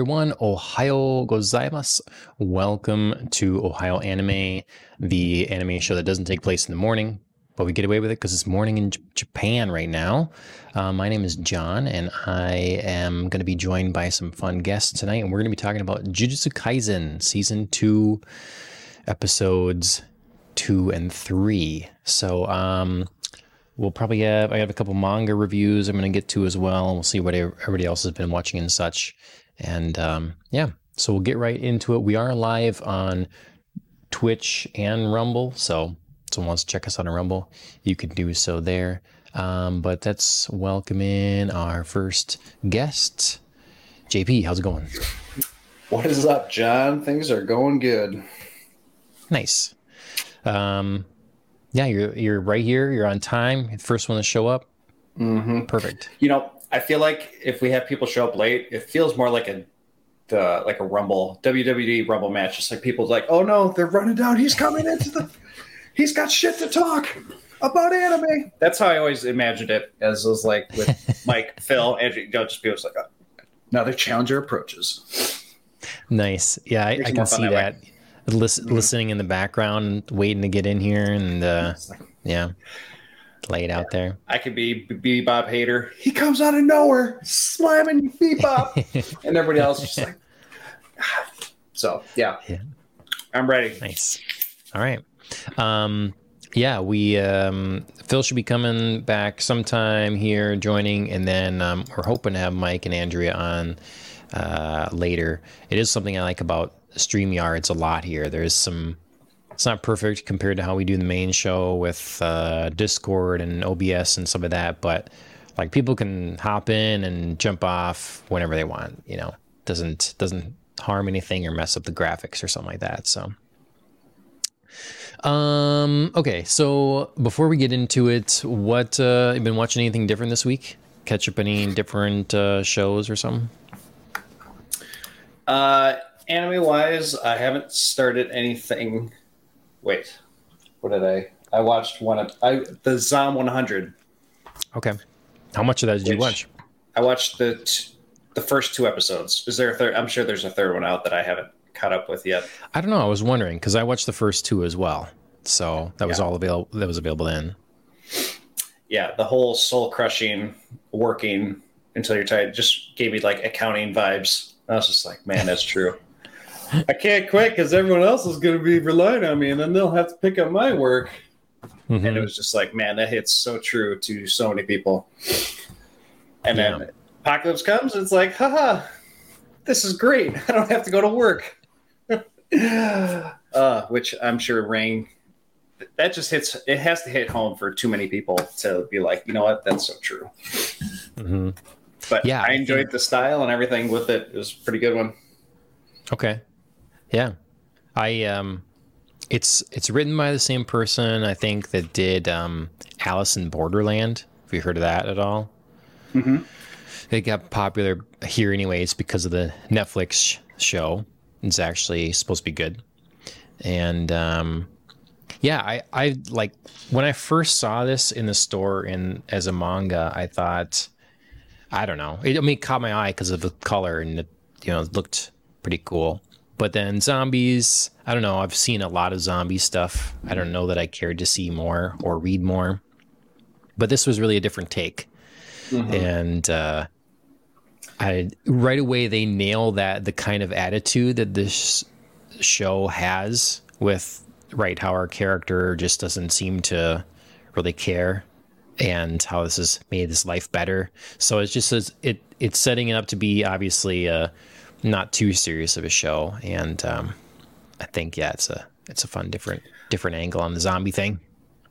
Everyone. Ohayou gozaimasu. Welcome to Ohayou Anime, the anime show that doesn't take place in the morning, but we get away with it because it's morning in J- Japan right now. Uh, my name is John, and I am going to be joined by some fun guests tonight, and we're going to be talking about Jujutsu Kaisen Season 2, Episodes 2 and 3. So, um, we'll probably have, I have a couple manga reviews I'm going to get to as well. We'll see what everybody else has been watching and such. And um, yeah, so we'll get right into it. We are live on Twitch and Rumble. So if someone wants to check us out on Rumble, you can do so there. Um, but that's welcoming our first guest. JP, how's it going? What is up, John? Things are going good. Nice. Um, yeah, you're you're right here. You're on time. First one to show up. Mm-hmm. Perfect. You know, I feel like if we have people show up late, it feels more like a the like a Rumble WWE Rumble match. Just like people's like, oh no, they're running down. He's coming into the. He's got shit to talk about anime. That's how I always imagined it. As it was like with Mike, Phil, Andrew. You know, just people like, oh, another challenger approaches. Nice. Yeah, I, I can see that. that Listen, mm-hmm. Listening in the background, waiting to get in here, and uh, yeah lay it out there. I could be Bebop hater. He comes out of nowhere, slamming Bebop, and everybody else just like. So yeah. yeah, I'm ready. Nice. All right. Um, yeah, we um, Phil should be coming back sometime here, joining, and then um, we're hoping to have Mike and Andrea on uh, later. It is something I like about StreamYards a lot here. There's some it's not perfect compared to how we do the main show with uh, Discord and OBS and some of that, but like people can hop in and jump off whenever they want. You know, doesn't doesn't harm anything or mess up the graphics or something like that. So. Um. Okay. So before we get into it, what uh, you been watching? Anything different this week? Catch up any different uh, shows or something? Uh, anime wise, I haven't started anything wait, what did I? I watched one of I the Zom 100. Okay, how much of that did you watch? I watched the t- the first two episodes. Is there a third? I'm sure there's a third one out that I haven't caught up with yet. I don't know. I was wondering because I watched the first two as well, so that was yeah. all available. That was available then. Yeah, the whole soul crushing, working until you're tired, just gave me like accounting vibes. I was just like, man, that's true. I can't quit because everyone else is going to be relying on me, and then they'll have to pick up my work. Mm-hmm. And it was just like, man, that hits so true to so many people. And yeah. then apocalypse comes, and it's like, haha, this is great. I don't have to go to work. uh, which I'm sure rang. That just hits. It has to hit home for too many people to be like, you know what? That's so true. Mm-hmm. But yeah, I enjoyed I think... the style and everything with it. It was a pretty good one. Okay. Yeah, I um, it's it's written by the same person I think that did um, Alice in Borderland. Have you heard of that at all? Mm-hmm. It got popular here, anyways, because of the Netflix show. It's actually supposed to be good, and um, yeah, I I like when I first saw this in the store in as a manga, I thought. I don't know. It, I mean, it caught my eye because of the color and it, you know, it looked pretty cool. But then zombies, I don't know. I've seen a lot of zombie stuff. I don't know that I cared to see more or read more. But this was really a different take. Mm-hmm. And uh, I right away they nail that the kind of attitude that this show has with right how our character just doesn't seem to really care and how this has made his life better. So it's just it it's setting it up to be obviously a not too serious of a show, and um, I think yeah, it's a it's a fun different different angle on the zombie thing.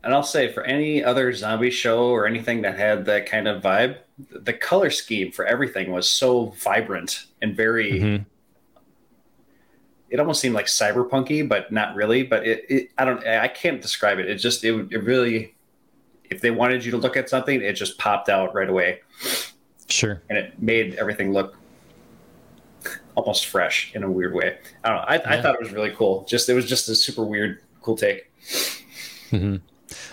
And I'll say for any other zombie show or anything that had that kind of vibe, the color scheme for everything was so vibrant and very. Mm-hmm. It almost seemed like cyberpunky, but not really. But it, it, I don't, I can't describe it. It just, it, it really, if they wanted you to look at something, it just popped out right away. Sure. And it made everything look almost fresh in a weird way. I don't know. I, yeah. I thought it was really cool. Just it was just a super weird, cool take. Mm-hmm.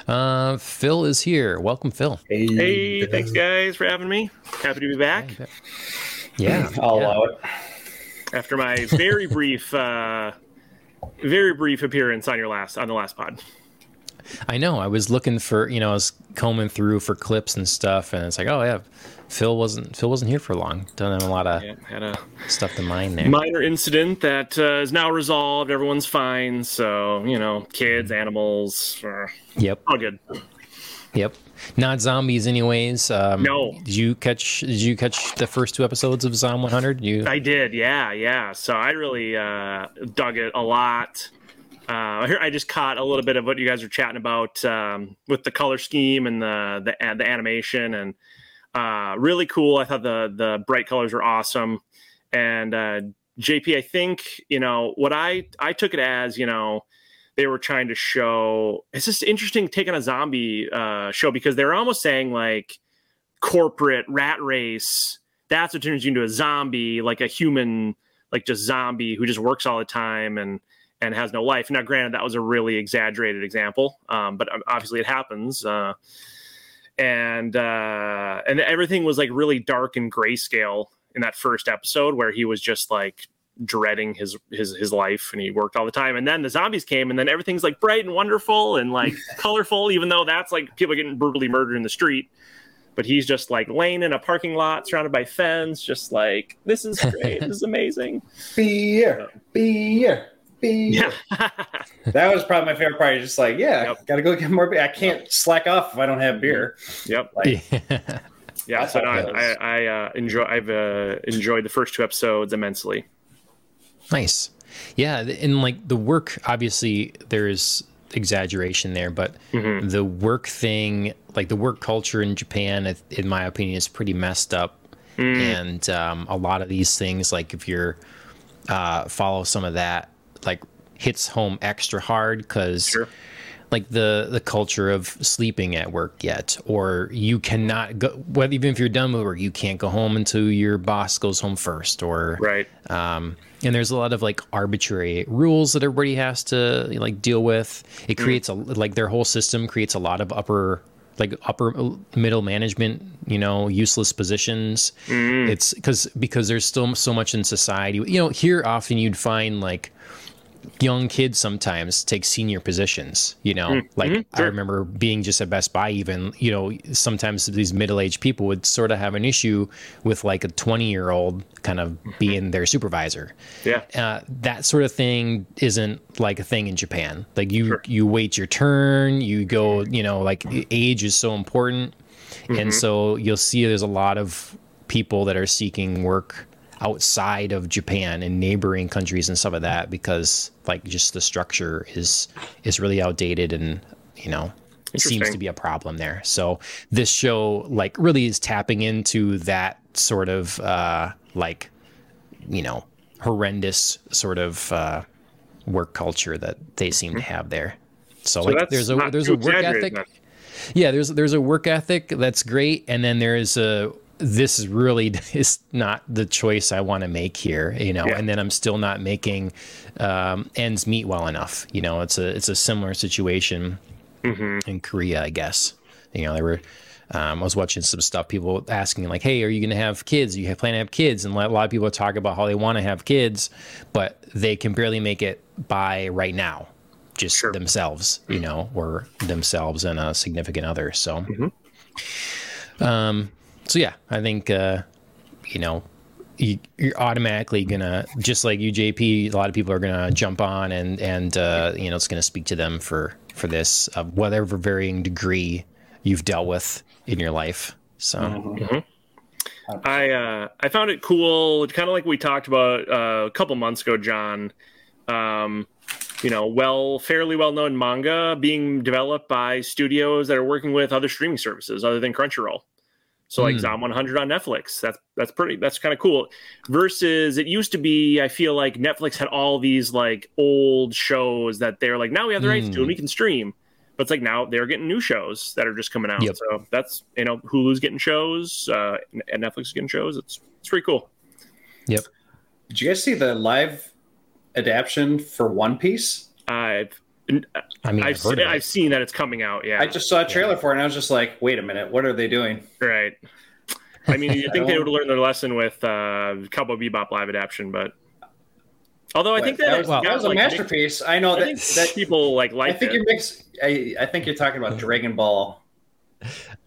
Uh, Phil is here. Welcome, Phil. Hey, hey thanks guys for having me. Happy to be back. Yeah, I'll yeah. allow it. after my very brief, uh, very brief appearance on your last on the last pod. I know. I was looking for, you know, I was combing through for clips and stuff, and it's like, oh yeah, Phil wasn't Phil wasn't here for long. Done have a lot of Yeah, had a stuff to mine there. minor incident that uh, is now resolved. Everyone's fine. So you know, kids, animals, uh, yep, all good. yep. Not zombies, anyways. Um, No. Did you catch? Did you catch the first two episodes of Zom 100? You I did, yeah, yeah. So I really uh, dug it a lot. Uh, I just caught a little bit of what you guys were chatting about um, with the color scheme and the the, the animation, and uh, really cool. I thought the the bright colors were awesome. And uh, JP, I think you know what I I took it as you know they were trying to show. It's just interesting taking a zombie uh, show because they're almost saying like corporate rat race. That's what turns you into a zombie, like a human, like just zombie who just works all the time and and has no life. Now, granted, that was a really exaggerated example, um, but obviously it happens. Uh, and uh, and everything was like really dark and grayscale in that first episode where he was just like dreading his his his life and he worked all the time. And then the zombies came and then everything's like bright and wonderful and like colorful even though that's like people getting brutally murdered in the street. But he's just like laying in a parking lot surrounded by fence just like this is great. This is amazing. Beer, beer, beer. yeah That was probably my favorite part. You're just like, yeah, Yep. gotta go get more beer. I can't slack off if I don't have beer. yep Like, yeah That's so no, I. I, I uh, enjoy I've uh, enjoyed the first two episodes immensely Nice. Yeah, and like the work, obviously there's exaggeration there, but Mhm. the work thing, like the work culture in Japan, in my opinion, is pretty messed up. Mm. And um, a lot of these things, like if you're uh, follow some of that, like hits home extra hard because Sure. like the the culture of sleeping at work yet, or you cannot go. Whether even if you're done with work, you can't go home until your boss goes home first, or right um, and there's a lot of like arbitrary rules that everybody has to like deal with. It mm. creates a like their whole system creates a lot of upper like upper uh, middle management, you know, useless positions. Mm. It's because because there's still so much in society. You know, here often you'd find like young kids sometimes take senior positions you know? Mm-hmm. Like mm-hmm. i remember being just at best buy even you know sometimes these middle-aged people would sort of have an issue with like a 20 year old kind of mm-hmm. being their supervisor. Yeah. Uh, that sort of thing isn't like a thing in Japan. Like you Sure. you wait your turn, you go, you know, like age is so important, and so you'll see there's a lot of people that are seeking work outside of Japan and neighboring countries and stuff like that because like just the structure is is really outdated and you know it seems to be a problem there. So this show like really is tapping into that sort of uh like you know horrendous sort of uh work culture that they seem to have there. So, so like there's a there's a work ethic. then. Yeah, there's there's a work ethic that's great, and then there is a this really is not the choice I want to make here, you know, Yeah. and then I'm still not making um, ends meet well enough. You know, it's a it's a similar situation Mm-hmm. in Korea, I guess. You know, there were. Um, I was watching some stuff. People asking like, "Hey, are you going to have kids? You have plan to have kids?" And a lot of people talk about how they want to have kids, but they can barely make it by right now, just Sure. themselves, you know, or themselves and a significant other. So, Mm-hmm. um, so yeah, I think uh, you know you, you're automatically gonna just like you, JP. A lot of people are gonna jump on and and uh, you know it's gonna speak to them for for this of whatever varying degree you've dealt with in your life. So I uh, I found it cool, kind of like we talked about uh, a couple months ago, John. Um, you know, well, fairly well known manga being developed by studios that are working with other streaming services other than Crunchyroll. So like Hmm. Zom 100 on Netflix. That's that's pretty. That's kind of cool. Versus it used to be, I feel like Netflix had all these like old shows that they're like now we have the rights to Hmm. and we can stream. But it's like now they're getting new shows that are just coming out. Yep. So that's you know Hulu's getting shows, uh, and Netflix is getting shows. It's it's pretty cool. yep. did you guys see the live adaptation for One Piece? I've I mean, I've I've, seen, I've seen that it's coming out. Yeah, I just saw a trailer for it and I was just like, wait a minute, what are they doing? right. I mean, you think they would learn their lesson with uh, Cowboy Bebop live adaptation, but Although I But think that, that, was, well- that was a like, masterpiece. I know I that. think that people like I like think it. you're mix. I, I think you're talking about Dragon Ball.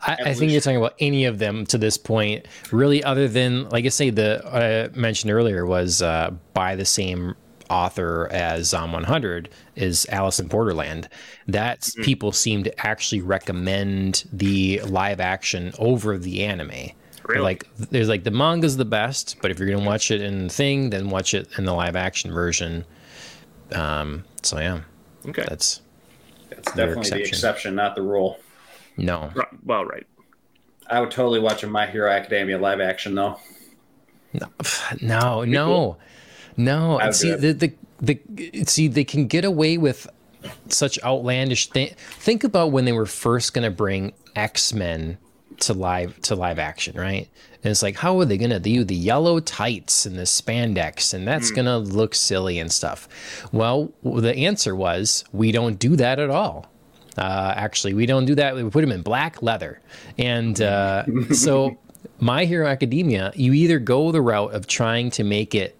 I, I think you're talking about any of them to this point, really, other than like I say, the uh, mentioned earlier was uh, by the same author as Zom 100 is Alice in Borderland. That's people seem to actually recommend the live action over the anime. Really? Like there's like the manga's the best, but if you're gonna watch it in the thing, then watch it in the live action version. Um, so yeah, okay. that's It's Your definitely the exception. exception, not the rule. no. Right, well, right. I would totally watch a My Hero Academia live action though. No, no, no. I And see, the, the the see they can get away with such outlandish thing. Think about when they were first going to bring X Men to live to live action, right? And it's like, how are they going to do the yellow tights and the spandex, and that's going to look silly and stuff. Well, the answer was we don't do that at all. Uh, actually, we don't do that. We put them in black leather, and uh, so My Hero Academia, you either go the route of trying to make it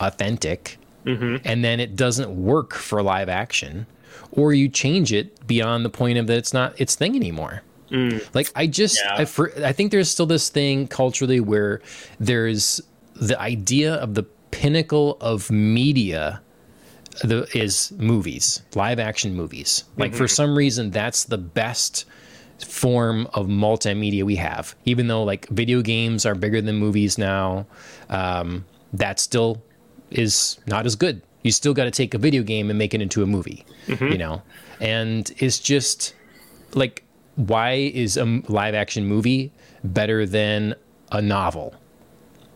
authentic, mm-hmm. and then it doesn't work for live action, or you change it beyond the point of that it's not its thing anymore. Mm. Like I just, Yeah. I, for, I think there's still this thing culturally where there's the idea of the pinnacle of media the, is movies, live action movies. Like for mm-hmm. some reason, that's the best form of multimedia we have. Even though like video games are bigger than movies now, um, that still is not as good. You still got to take a video game and make it into a movie, mm-hmm. you know. And it's just like, why is a live action movie better than a novel?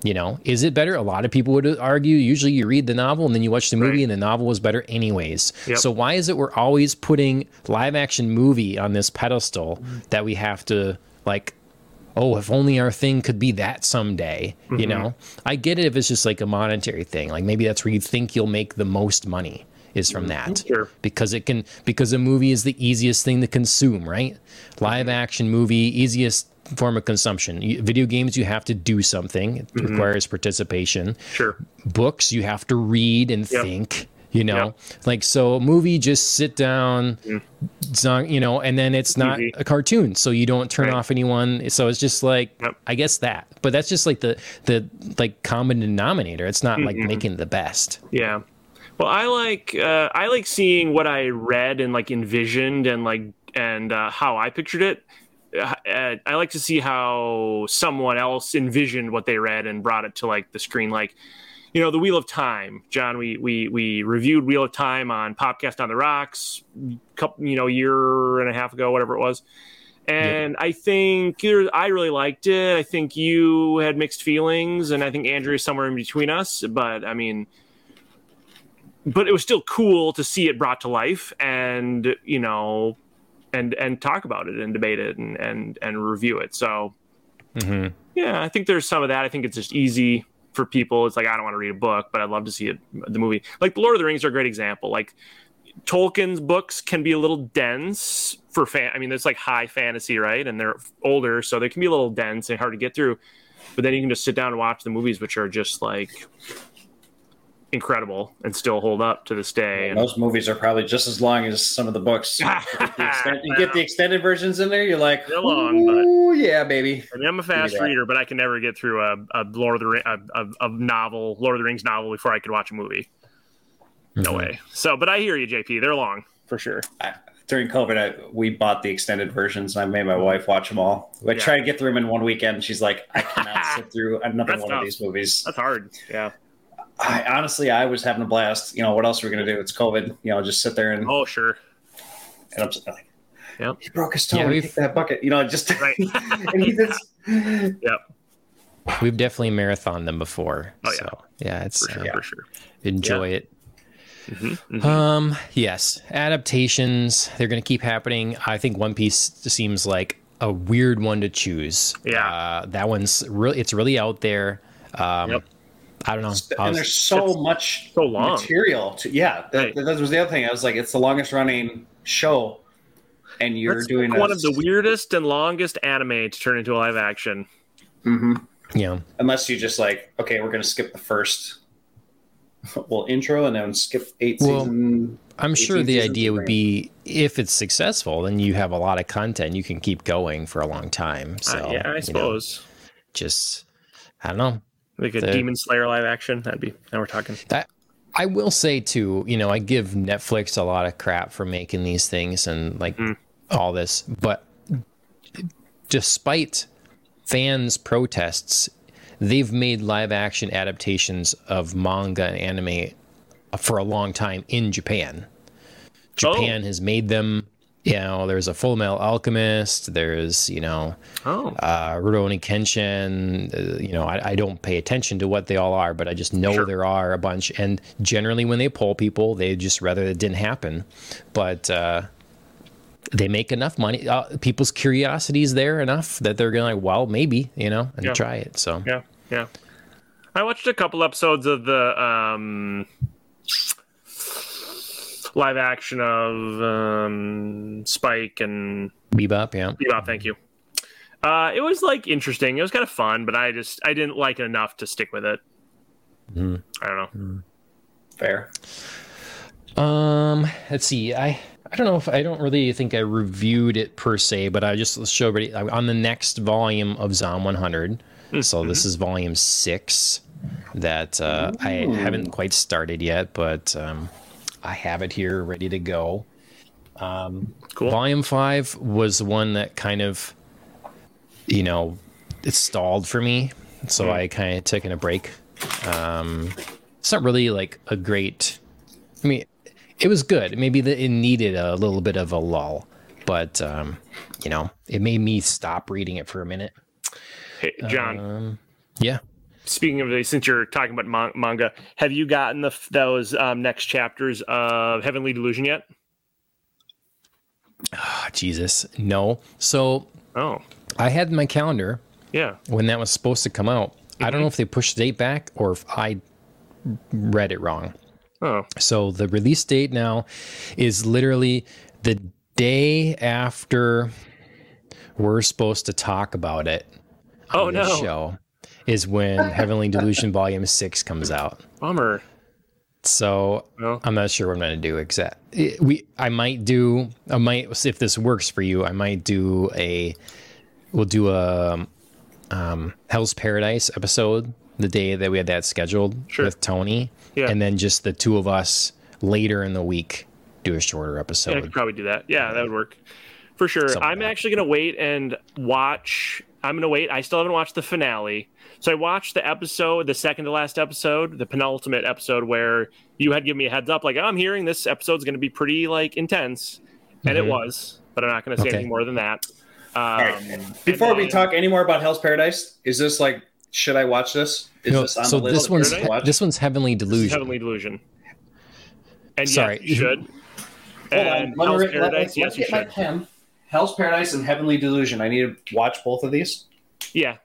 You know, is it better? A lot of people would argue. Usually, you read the novel and then you watch the movie, Right. and the novel was better anyways. Yep. So why is it we're always putting live action movie on this pedestal that we have to like? Oh, if only our thing could be that someday. Mm-hmm. You know, I get it if it's just like a monetary thing. Like maybe that's where you think you'll make the most money is from mm-hmm. that Sure. because it can because a movie is the easiest thing to consume right live mm-hmm. action movie easiest form of consumption video games you have to do something it mm-hmm. requires participation Sure. books you have to read and Yep. think you know like so a movie just sit down song you know and then it's not a cartoon so you don't turn Right. off anyone so it's just like Yep. i guess that but that's just like the the like common denominator it's not like making the best Yeah. Well, I like uh, I like seeing what I read and like envisioned and like and uh, how I pictured it. Uh, uh, I like to see how someone else envisioned what they read and brought it to like the screen. Like, you know, the Wheel of Time, John. We we we reviewed Wheel of Time on Popcast on the Rocks, couple you know year and a half ago, whatever it was. And I think I really liked it. I think you had mixed feelings, and I think Andrew is somewhere in between us. But I mean, but it was still cool to see it brought to life and you know and and talk about it and debate it and and and review it so mm-hmm. yeah i think there's some of that i think it's just easy for people it's like i don't want to read a book but i'd love to see it the movie. Like the lord of the rings are a great example. Like tolkien's books can be a little dense for fan i mean it's like high fantasy right? And they're older so they can be a little dense and hard to get through. But then you can just sit down and watch the movies which are just like incredible and still hold up to this day and Those movies are probably just as long as some of the books. You get the, extend- you get the extended versions in there. You're like, They're long, but- yeah, baby. I mean, I'm a fast reader, but I can never get through a, a Lord of the Ring, a, a, a novel, Lord of the Rings novel before I could watch a movie. No Mhm. way. So, but I hear you, JP. They're long for sure. I, during COVID, I, we bought the extended versions, and I made my wife watch them all. I Yeah. tried to get through them in one weekend. And she's like, I cannot sit through another That's one tough. of these movies. That's hard. Yeah. I, honestly, I was having a blast. You know, what else are we going to do? It's COVID. You know, just sit there and, Oh, sure. and I'm just like, Yep. he broke his toe. Yeah, Yeah, we've- take that bucket. You know, just Right. and he just We've definitely marathoned them before. Oh, yeah. So yeah, it's For sure. uh, For sure. enjoy it. Mhm, mhm. Um, yes, adaptations. They're going to keep happening. I think One Piece seems like a weird one to choose. Yeah. uh, that one's really it's really out there. Um, Yep. I don't know. I and was- there's so it's much so long. material. To, yeah, that, Right. that was the other thing. I was like, it's the longest running show, and you're That's doing one a- of the weirdest and longest anime to turn into a live action. Mm-hmm. yeah, Unless you just like, okay, we're going to skip the first well intro and then skip eight Well, season. I'm sure the idea would be if it's successful, then you have a lot of content. You can keep going for a long time. So Uh, yeah, I you know, suppose. just I don't know. Like a the- Demon Slayer live action. That'd be now we're talking. That I will say too, you know, I give Netflix a lot of crap for making these things and like Mm. all this, but despite fans' protests, they've made live action adaptations of manga and anime for a long time in Japan. Japan has made them. You know, there's a Full Metal Alchemist. There's, you know, Oh, uh, Rurouni Kenshin. Uh, you know, I, I don't pay attention to what they all are, but I just know Sure. there are a bunch. And generally, when they poll people, they just rather it didn't happen. But uh, they make enough money. Uh, people's curiosity is there enough that they're going to like, well, maybe, you know, and Yeah. try it. So yeah, yeah. I watched a couple episodes of the um, live action of um, Spike and Bebop, yeah. Bebop. Thank you. Uh, it was like interesting. It was kind of fun, but I just I didn't like it enough to stick with it. Mhm. I don't know. Fair. Um, let's see. I I don't know if I don't really think I reviewed it per se, but I just show everybody on the next volume of Zom 100. So this is volume six that uh, I haven't quite started yet, but um, I have it here ready to go. Um, Cool. Volume five was the one that kind of, you know, it stalled for me, so I kind of took in a break. Um, it's not really like a great. I mean, it was good. Maybe the, it needed a little bit of a lull, but um, you know, it made me stop reading it for a minute. Hey, John. Um, yeah. Speaking of this, since you're talking about man- manga, have you gotten the those um, next chapters of Heavenly Delusion yet? Ah, Jesus, no. So Oh, I had my calendar yeah. when that was supposed to come out. I don't know if they pushed the date back or if I read it wrong. Oh, So the release date now is literally the day after we're supposed to talk about it. oh no, show is when Heavenly Delusion Volume Six comes out. bummer. So Well. I'm not sure what I'm going to do. Exact. We I might do. I might if this works for you. I might do a. We'll do a um, Hell's Paradise episode the day that we had that scheduled Sure. with Tony, Yeah. and then just the two of us later in the week do a shorter episode. Yeah, I could probably do that. Yeah, that would work for sure. Something I'm like actually gonna wait and watch. I'm gonna wait. I still haven't watched the finale, so I watched the episode, the second to last episode, the penultimate episode, where you had given me a heads up, like I'm hearing this episode's gonna be pretty like intense, and it Mhm. was. But I'm not gonna say Okay. anything more than that. Um, right. Before and we talk any more about Hell's Paradise, is this like should I watch this? Is No, this on so the list this of one's things to watch? this one's Heavenly This Delusion. Heavenly Delusion. And Sorry. yes, you should. Hold And let me Hell's re- let- Paradise, let's yes, you get my should. Pen. Hell's Paradise and Heavenly Delusion. I need to watch both of these. Yeah,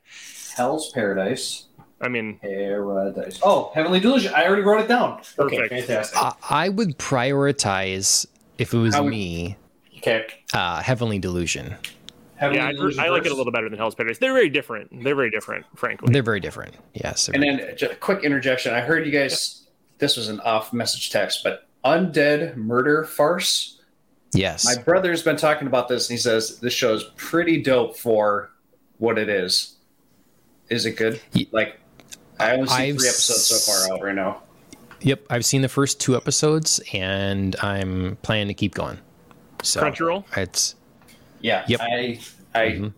Hell's Paradise, I mean, Paradise. Oh, Heavenly Delusion. I already wrote it down. Okay, fantastic. I, I would prioritize if it was would- me. Okay, Uh, Heavenly Delusion. Heavenly yeah, I, Delusion I like it a little better than Hell's Paradise. They're very different. They're very different, frankly. They're very different. Yes. And then just a quick interjection. I heard you guys. This was an off message text, but undead murder farce. Yes. My brother's been talking about this, and he says this show is pretty dope for what it is. Is it good? Ye- Like, I only see three episodes so far out right now. Yep, I've seen the first two episodes, and I'm planning to keep going. So Crunchyroll? It's Yeah, Yep. I I Mhm.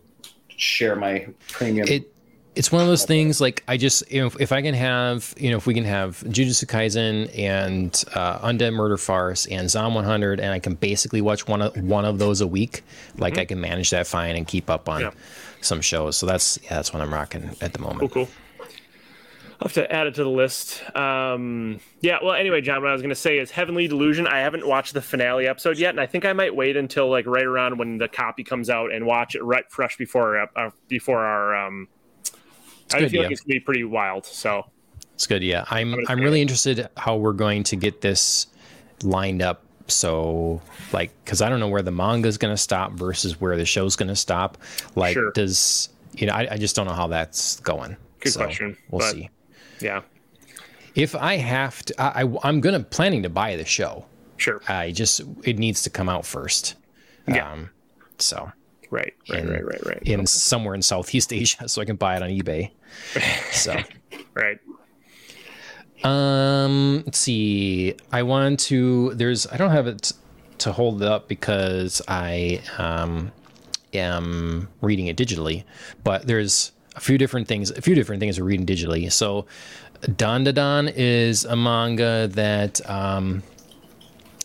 share my premium. it. It's one of those things. Like I just, you know, if, if I can have, you know, if we can have Jujutsu Kaisen and uh, Undead Murder Farce and Zom 100, and I can basically watch one of one of those a week, like I can manage that fine and keep up on Yeah. some shows. So that's yeah, that's what I'm rocking at the moment. cool. Cool. I'll have to add it to the list. Um, yeah, well, anyway, John, what I was going to say is Heavenly Delusion. I haven't watched the finale episode yet, and I think I might wait until like right around when the copy comes out and watch it right fresh before uh, before our. Um, I good, feel yeah. like it's gonna be pretty wild. So It's good. Yeah, I'm I'm really interested how we're going to get this lined up. So like, because I don't know where the manga is going to stop versus where the show's going to stop. Like, Sure. does you know? I, I just don't know how that's going. Good So, question, We'll but- see. yeah, if I have to, I, I I'm gonna planning to buy the show. Sure. I just it needs to come out first. Yeah. Um, so Right. Right. in- right. Right. Right. in somewhere in Southeast Asia, so I can buy it on eBay. So. right. Um, let's see. I want to. There's. I don't have it to hold it up because I um am reading it digitally. But there's a few different things. A few different things are reading digitally. So, Dandadan is a manga that um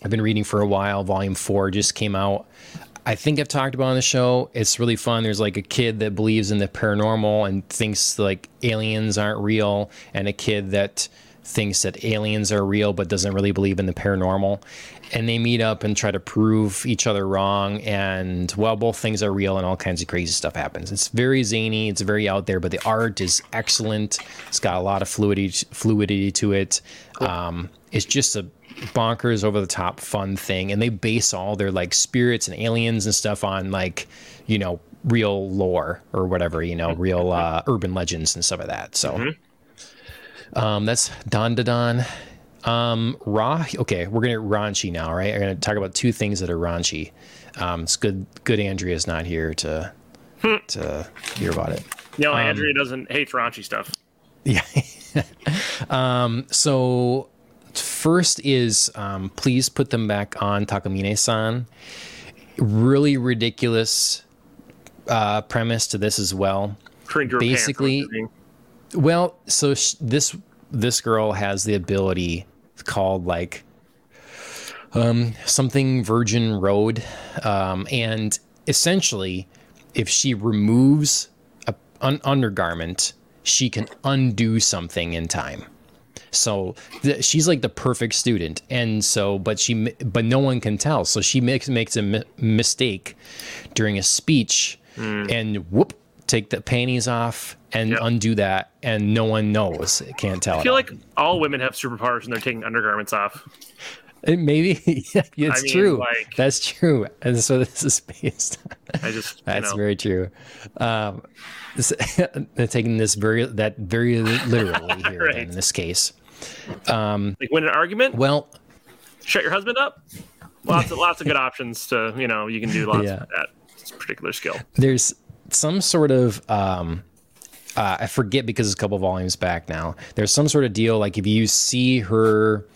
I've been reading for a while. Volume four just came out. I think I've talked about on the show. It's really fun. There's like a kid that believes in the paranormal and thinks like aliens aren't real, and a kid that thinks that aliens are real but doesn't really believe in the paranormal. And they meet up and try to prove each other wrong. And well, both things are real, and all kinds of crazy stuff happens. It's very zany. It's very out there, but the art is excellent. It's got a lot of fluidity fluidity to it. Um, it's just a bonkers over the top fun thing and they base all their like spirits and aliens and stuff on like you know real lore or whatever you know real uh urban legends and stuff like that so. Um that's Dandadan um raw okay we're gonna raunchy now right? I'm gonna talk about two things that are raunchy. Um it's good good andrea's not here to to hear about it. No, Andrea doesn't hate raunchy stuff. yeah. um, so first is um, please put them back on Takamine-san. Really ridiculous uh, premise to this as well. Basically-. Well, so sh- this this girl has the ability called like um, something Virgin Road, um, and essentially, if she removes a an undergarment, she can undo something in time. So she's like the perfect student, and so but she but no one can tell. So she makes makes a mi- mistake during a speech, and whoop, take the panties off and Yep. undo that, and no one knows. Can't tell. I feel like all women have superpowers when they're taking undergarments off. It maybe yeah, it's mean, true. like- That's true, and so this is based. I just, That's know, very true. Um, this- taking this very that very literally here Right. in this case. like win an argument, Well, shut your husband up. Lots of lots of good options to you know you can do lots Yeah. of that particular skill. there's some sort of um, uh, I forget because it's a couple volumes back now. There's some sort of deal like if you see her,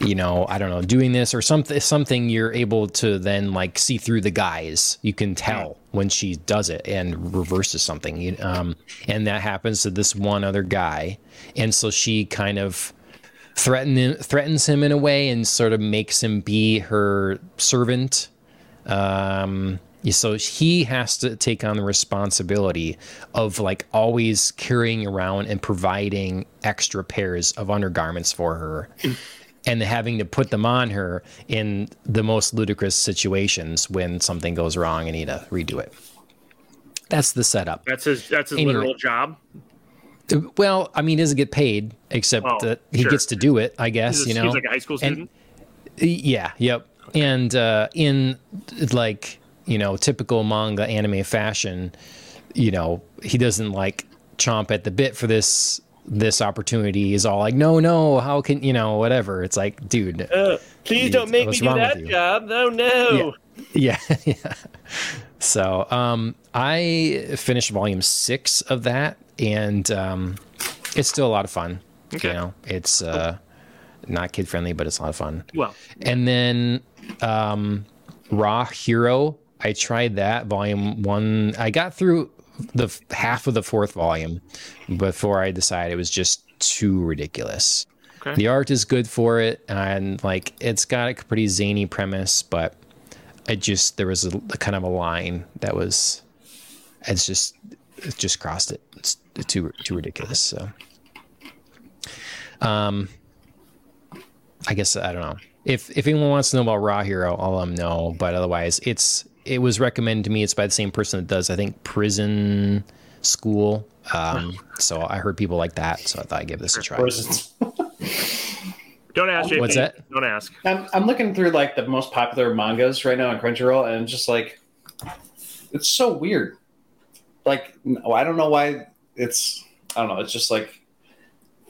you know, I don't know, doing this or something, something you're able to then like see through the guys. You can tell when she does it and reverses something. Um, and that happens to this one other guy, and so she kind of threaten threatens him in a way and sort of makes him be her servant um so he has to take on the responsibility of like always carrying around and providing extra pairs of undergarments for her and having to put them on her in the most ludicrous situations when something goes wrong and need to redo it that's the setup That's his that's his Anyway. literal job. well i mean he doesn't get paid except Oh, that he sure. gets to do it i guess He's, you know he's like a high school And- student. Yeah, yep. And uh, in like you know typical manga anime fashion, you know he doesn't like chomp at the bit for this this opportunity. is all like, no, no, how can you know whatever? It's like, dude, Uh, please don't make me do that job. Oh no. yeah, yeah. So um, I finished volume six of that, and um, it's still a lot of fun. Okay. You know, it's uh, not kid friendly, but it's a lot of fun. Well, And then um, Raw Hero, I tried that volume one. I got through the half of the fourth volume before I decided it was just too ridiculous. Okay. The art is good for it, and like it's got a pretty zany premise, but it just there was a, a kind of a line that was it's just it just crossed it. It's too too ridiculous. So, um, I guess I don't know if if anyone wants to know about Raw Hero, I'll let them know. But otherwise, it's it was recommended to me. It's by the same person that does I think Prison School. Um, so I heard people like that, so I thought I'd give this a try. Or is it- don't ask JP. What's that? Don't ask. I'm, I'm looking through like the most popular mangas right now on Crunchyroll, and just like it's so weird. Like no, I don't know why it's I don't know. It's just like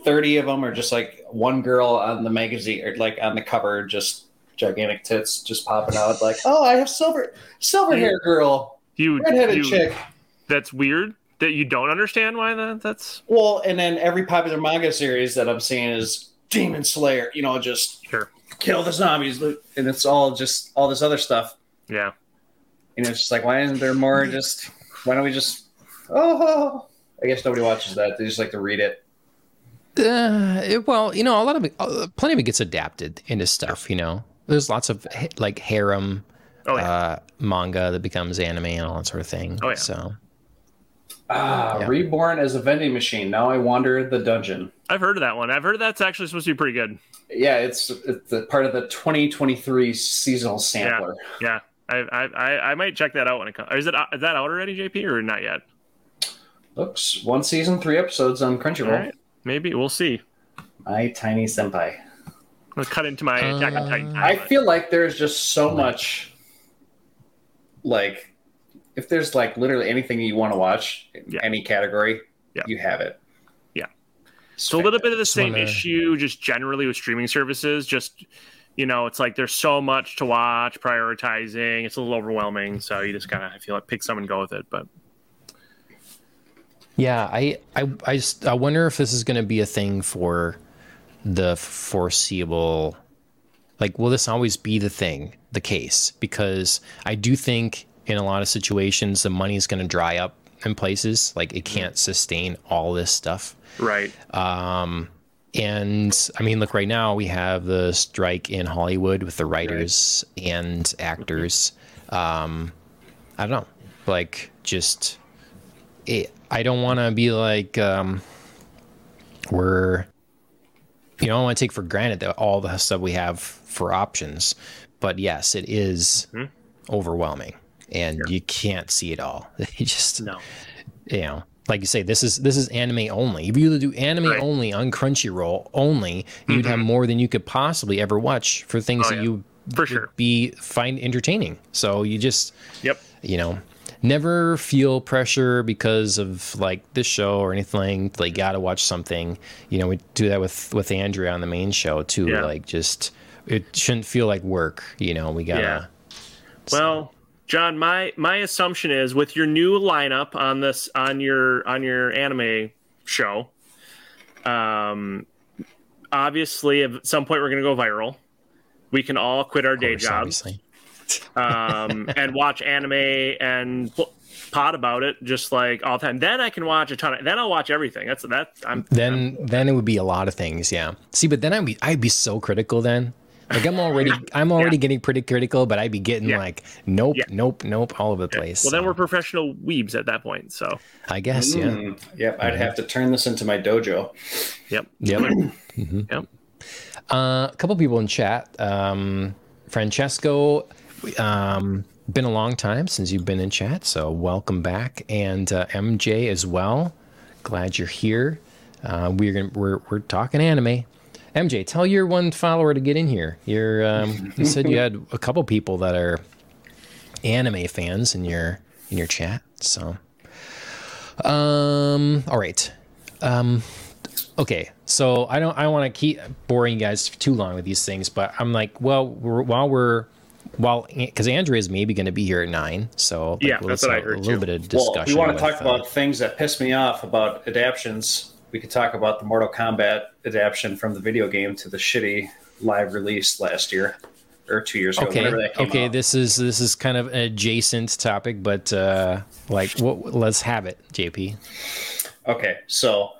30 of them are just like one girl on the magazine or like on the cover, just gigantic tits just popping out. Like, oh, I have silver, silver hair girl, You, redheaded you chick. that's weird that you don't understand why that that's Well, and then every popular manga series that I'm seeing is Demon Slayer, you know, just sure. kill the zombies. And it's all just all this other stuff. Yeah. And it's just like, why isn't there more just, why don't we just, oh, I guess nobody watches that. They just like to read it. Uh, it- well, you know, a lot of it, uh, plenty of it gets adapted into stuff. You know, there's lots of like harem Oh yeah. uh, manga that becomes anime and all that sort of thing. Oh, yeah. So Ah, Yeah. reborn as a vending machine. Now I wander the dungeon. I've heard of that one. I've heard that's actually supposed to be pretty good. Yeah, it's it's the part of the 2023 seasonal sampler. Yeah. I I, I, I might check that out when it comes. Is it is that out already, JP, or not yet? Looks one season, three episodes on Crunchyroll. All right. Maybe we'll see. My tiny senpai. I'll cut into my Attack on Titan. Uh, I feel like there's just so much, like, if there's like literally anything you want to watch in Yeah. any category, Yeah. you have it. Yeah. It's So a little bit of the same wanna- issue, just generally with streaming services. Just you know, it's like there's so much to watch, prioritizing. It's a little overwhelming. So you just kind of I feel like pick some and go with it. But yeah, I I I, just, I wonder if this is going to be a thing for the foreseeable. Like, will this always be the thing, the case? Because I do think in a lot of situations the money is going to dry up in places. Like, it can't sustain all this stuff. right, Um, and I mean, look, right now we have the strike in Hollywood with the writers and actors. Um, I don't know, like just it, I don't want to be like um, we're, you know, I want to take for granted that all the stuff we have for options. But yes, it is Mhm. overwhelming, and you can't see it all. You just no, you know, like you say, this is this is anime only. If you do anime Right. only on Crunchyroll only, you'd have more than you could possibly ever watch for things Oh, that yeah. you For sure. be find entertaining. So you just yep, you know never feel pressure because of like this show or anything like gotta watch something you know we do that with with andrea on the main show too Yeah. like just it shouldn't feel like work you know we gotta Yeah. Well, John, my my assumption is with your new lineup on this on your on your anime show, um, obviously at some point we're going to go viral. We can all quit our day course, jobs obviously. um, and watch anime and pot about it just like all the time. Then I can watch a ton of. Then I'll watch everything. That's that. I'm then then it would be a lot of things yeah see but then i'd be i'd be so critical then like i'm already i'm already getting pretty critical but i'd be getting Yeah. like nope Yeah. nope nope all over the place well. Then we're professional weebs at that point. So i guess yeah Mm, Yep, I'd have to turn this into my dojo. yep. yep Yep. Uh, a couple people in chat. Um, Francesco, um, been a long time since you've been in chat, so welcome back. And uh, MJ as well. Glad you're here. Uh, we're gonna, we're we're talking anime. MJ, tell your one follower to get in here. You're um, you said you had a couple people that are anime fans in your in your chat. So, um, all right. Um, okay so i don't i want to keep boring you guys too long with these things but i'm like well we're, while we're while because andrea is maybe going to be here at nine so like, Yeah, let's that's what I heard, a little too. bit of discussion if we want to talk uh, about things that piss me off about adaptions. We could talk about the Mortal Kombat adaptation from the video game to the shitty live release last year or two years ago. okay that came okay out. this is this is kind of an adjacent topic but uh like what let's have it jp Okay, so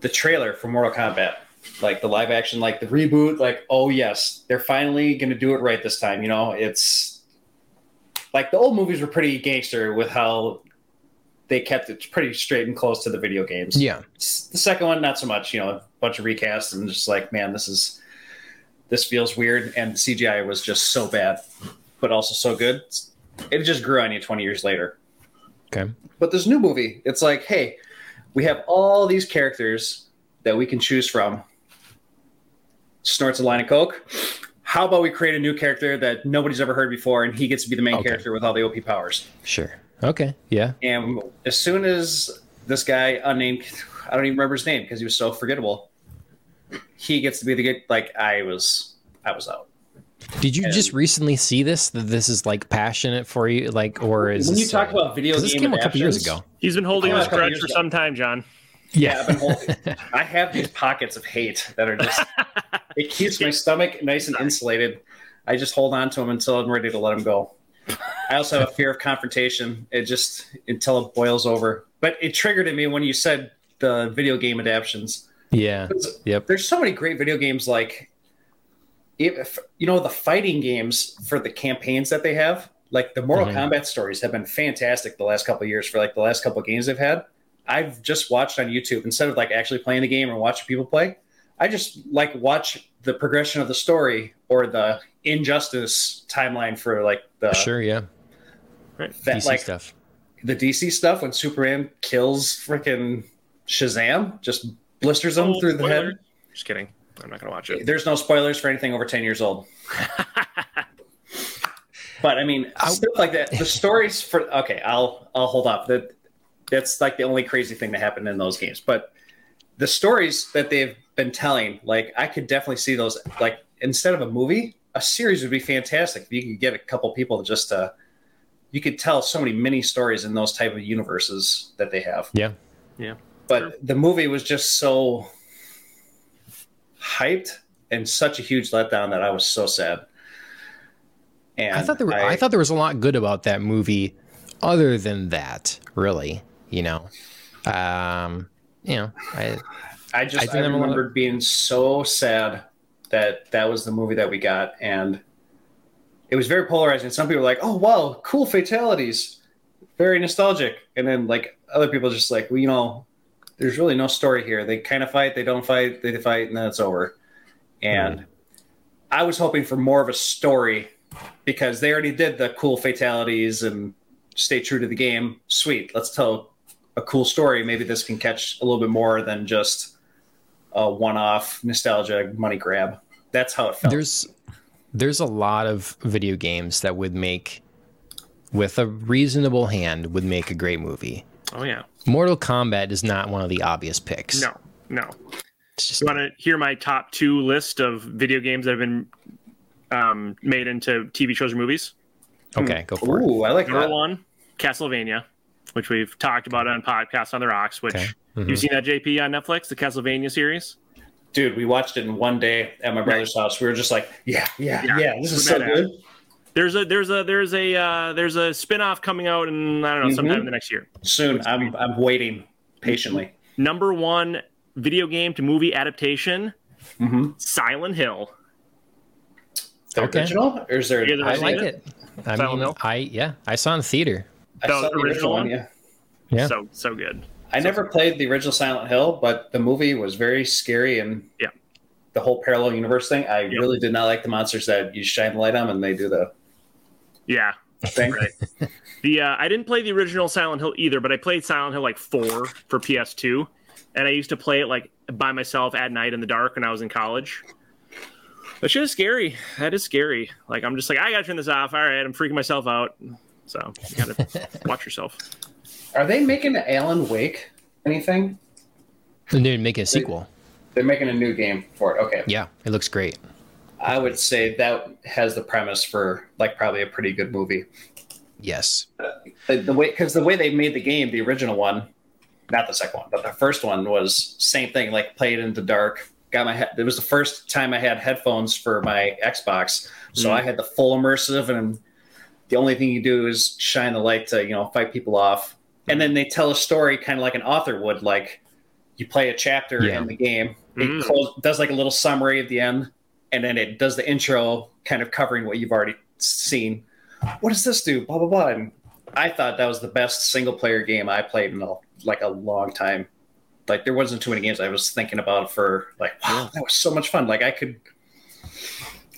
the trailer for Mortal Kombat, like the live action, like the reboot, like oh yes, they're finally going to do it right this time. You know, it's like the old movies were pretty gangster with how they kept it pretty straight and close to the video games. yeah The second one, not so much. You know, a bunch of recasts and just like, man, this is this feels weird, and CGI was just so bad, but also so good. It just grew on you twenty years later. okay But this new movie, it's like, hey, we have all these characters that we can choose from. Snorts a line of coke. How about we create a new character that nobody's ever heard before, and he gets to be the main Okay. character with all the OP powers? sure okay yeah And as soon as this guy, unnamed, I don't even remember his name because he was so forgettable. he gets to be the good. Like I was, I was out. Did you just recently see this? That this is like passionate for you, like, or is when you talk uh, about video 'cause game this came a couple years ago? He's been holding Oh, this grudge for ago. some time, John. Yeah, I've been holding, I have these pockets of hate that are just. it keeps my stomach nice and insulated. I just hold on to them until I'm ready to let them go. I also have a fear of confrontation. It just until it boils over. But it triggered in me when you said the video game adaptions. Yeah. Yep. There's so many great video games like if you know the fighting games for the campaigns that they have. Like the Mortal Mhm. Kombat stories have been fantastic the last couple of years for like the last couple of games they've had. I've just watched on YouTube instead of like actually playing the game or watching people play. I just like watch the progression of the story or the injustice timeline for like the Sure. Yeah. that, DC like stuff. the DC stuff when Superman kills freaking Shazam, just blisters him Oh, through the spoiler. head. Just kidding. I'm not gonna watch it. There's no spoilers for anything over 10 years old. But I mean, I- stuff like that. The stories for okay, I'll I'll hold up. That that's like the only crazy thing that happened in those games. But the stories that they've been telling, like I could definitely see those. Like instead of a movie, a series would be fantastic. If you could get a couple people to just to, you could tell so many mini stories in those type of universes that they have. Yeah. Yeah. But Sure. the movie was just so hyped and such a huge letdown that I was so sad. And I thought there were, I, thought there was a lot good about that movie, other than that. Really, you know, um, you know, I I I just I, a remembered being so sad that that was the movie that we got, and it was very polarizing. Some people were like, "Oh wow, cool fatalities, very nostalgic," and then like other people just like, "Well, you know, there's really no story here. They kind of fight, they don't fight, they fight, and then it's over." And I was hoping for more of a story because they already did the cool fatalities and stay true to the game. Sweet, let's tell a cool story. Maybe this can catch a little bit more than just a one-off nostalgia money grab. That's how it felt. there's there's a lot of video games that would make with a reasonable hand would make a great movie. Oh yeah. Mortal Kombat is not one of the obvious picks. No, no. Just You want to hear my top two list of video games that have been um, made into TV shows or movies? okay, go for it. Ooh, I like Number that. one, Castlevania, which we've talked about on podcast on the rocks. Which Okay. Mhm. you've seen that JP on Netflix, the Castlevania series. Dude, we watched it in one day at my brother's house. We were just like, yeah, yeah, Yeah, yeah, this is so badass. good. There's a there's a there's a uh, there's a spin-off coming out in I don't know sometime Mhm. in the next year. Soon, I'm I'm waiting patiently. Number one video game to movie adaptation, Mm-hmm. Silent Hill. The Okay. original, or is there? You I like seen it. I Silent mean, Hill? I yeah, I saw it in theater. The saw the original original one. one? Yeah, Yeah. So so good. I never played the original Silent Hill, but the movie was very scary and Yeah. the whole parallel universe thing. I Yeah. really did not like the monsters that you shine the light on and they do the Yeah. thing. Right. The uh, I didn't play the original Silent Hill either, but I played Silent Hill like four for PS2, and I used to play it like by myself at night in the dark when I was in college. That shit is scary. That is scary. Like I'm just like I gotta turn this off. All right, I'm freaking myself out. So you gotta watch yourself. Are they making Alan Wake anything? And they're making a sequel. They're making a new game for it. Okay. Yeah, it looks great. I would say that has the premise for like probably a pretty good movie. Yes. The, the way because the way they made the game, the original one, not the second one, but the first one was same thing. Like played in the dark. Got my head. It was the first time I had headphones for my Xbox, so Mm. I had the full immersive, and the only thing you do is shine the light to you know fight people off, and then they tell a story kind of like an author would. Like you play a chapter Yeah. in the game, it Mm. close, does like a little summary at the end, and then it does the intro, kind of covering what you've already seen. What does this do? Blah blah blah. And I thought that was the best single player game I played in a, like a long time. Like there wasn't too many games I was thinking about for like wow that was so much fun. Like I could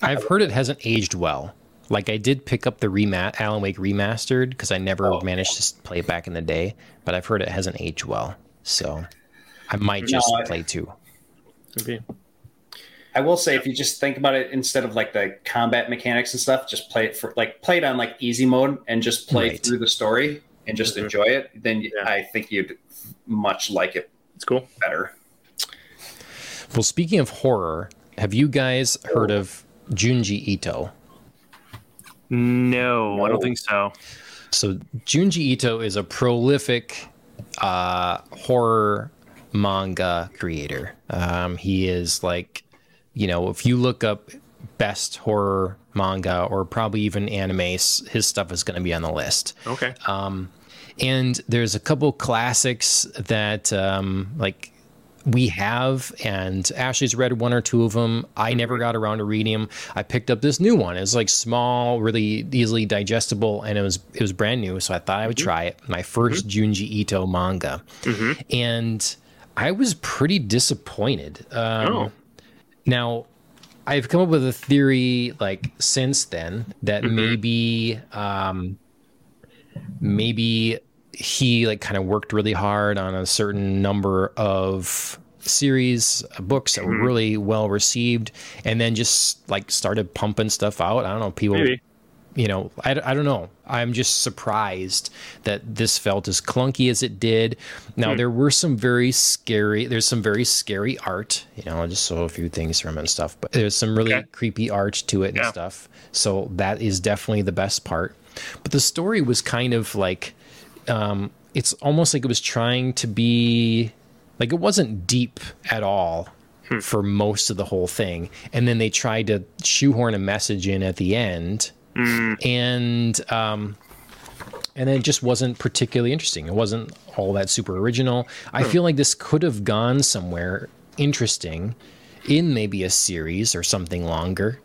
I've heard it hasn't aged well. Like I did pick up the remat Alan Wake remastered because I never Oh. managed to play it back in the day, but I've heard it hasn't aged well. So I might No, just I- play two. Okay. I will say if you just think about it instead of like the combat mechanics and stuff, just play it for like play it on like easy mode and just play Right. through the story and just Mhm. enjoy it. Then Yeah. I think you'd much like it It's cool. better. Well, speaking of horror, have you guys heard of Junji Ito? No, I don't think so. So Junji Ito is a prolific uh, horror manga creator. Um, he is like, you know, if you look up best horror manga or probably even anime, his stuff is going to be on the list. Okay. Um, And there's a couple classics that um, like we have, and Ashley's read one or two of them. I mm-hmm. never got around to reading them. I picked up this new one. It's like small, really easily digestible, and it was it was brand new. So I thought I would mm-hmm. try it. My 1st mm-hmm. Junji Ito manga, and I was pretty disappointed. Um, Oh. Now, I've come up with a theory like since then that maybe um maybe he like kind of worked really hard on a certain number of series uh, books that were really well received and then just like started pumping stuff out. I don't know people Maybe. you know I, I don't know. I'm just surprised that this felt as clunky as it did. Now there were some very scary there's some very scary art you know I just saw a few things from it and stuff but there's some really Okay. creepy art to it and stuff. So that is definitely the best part. But the story was kind of like um it's almost like it was trying to be like it wasn't deep at all for most of the whole thing. And then they tried to shoehorn a message in at the end. And um and it just wasn't particularly interesting. It wasn't all that super original. I feel like this could have gone somewhere interesting in maybe a series or something longer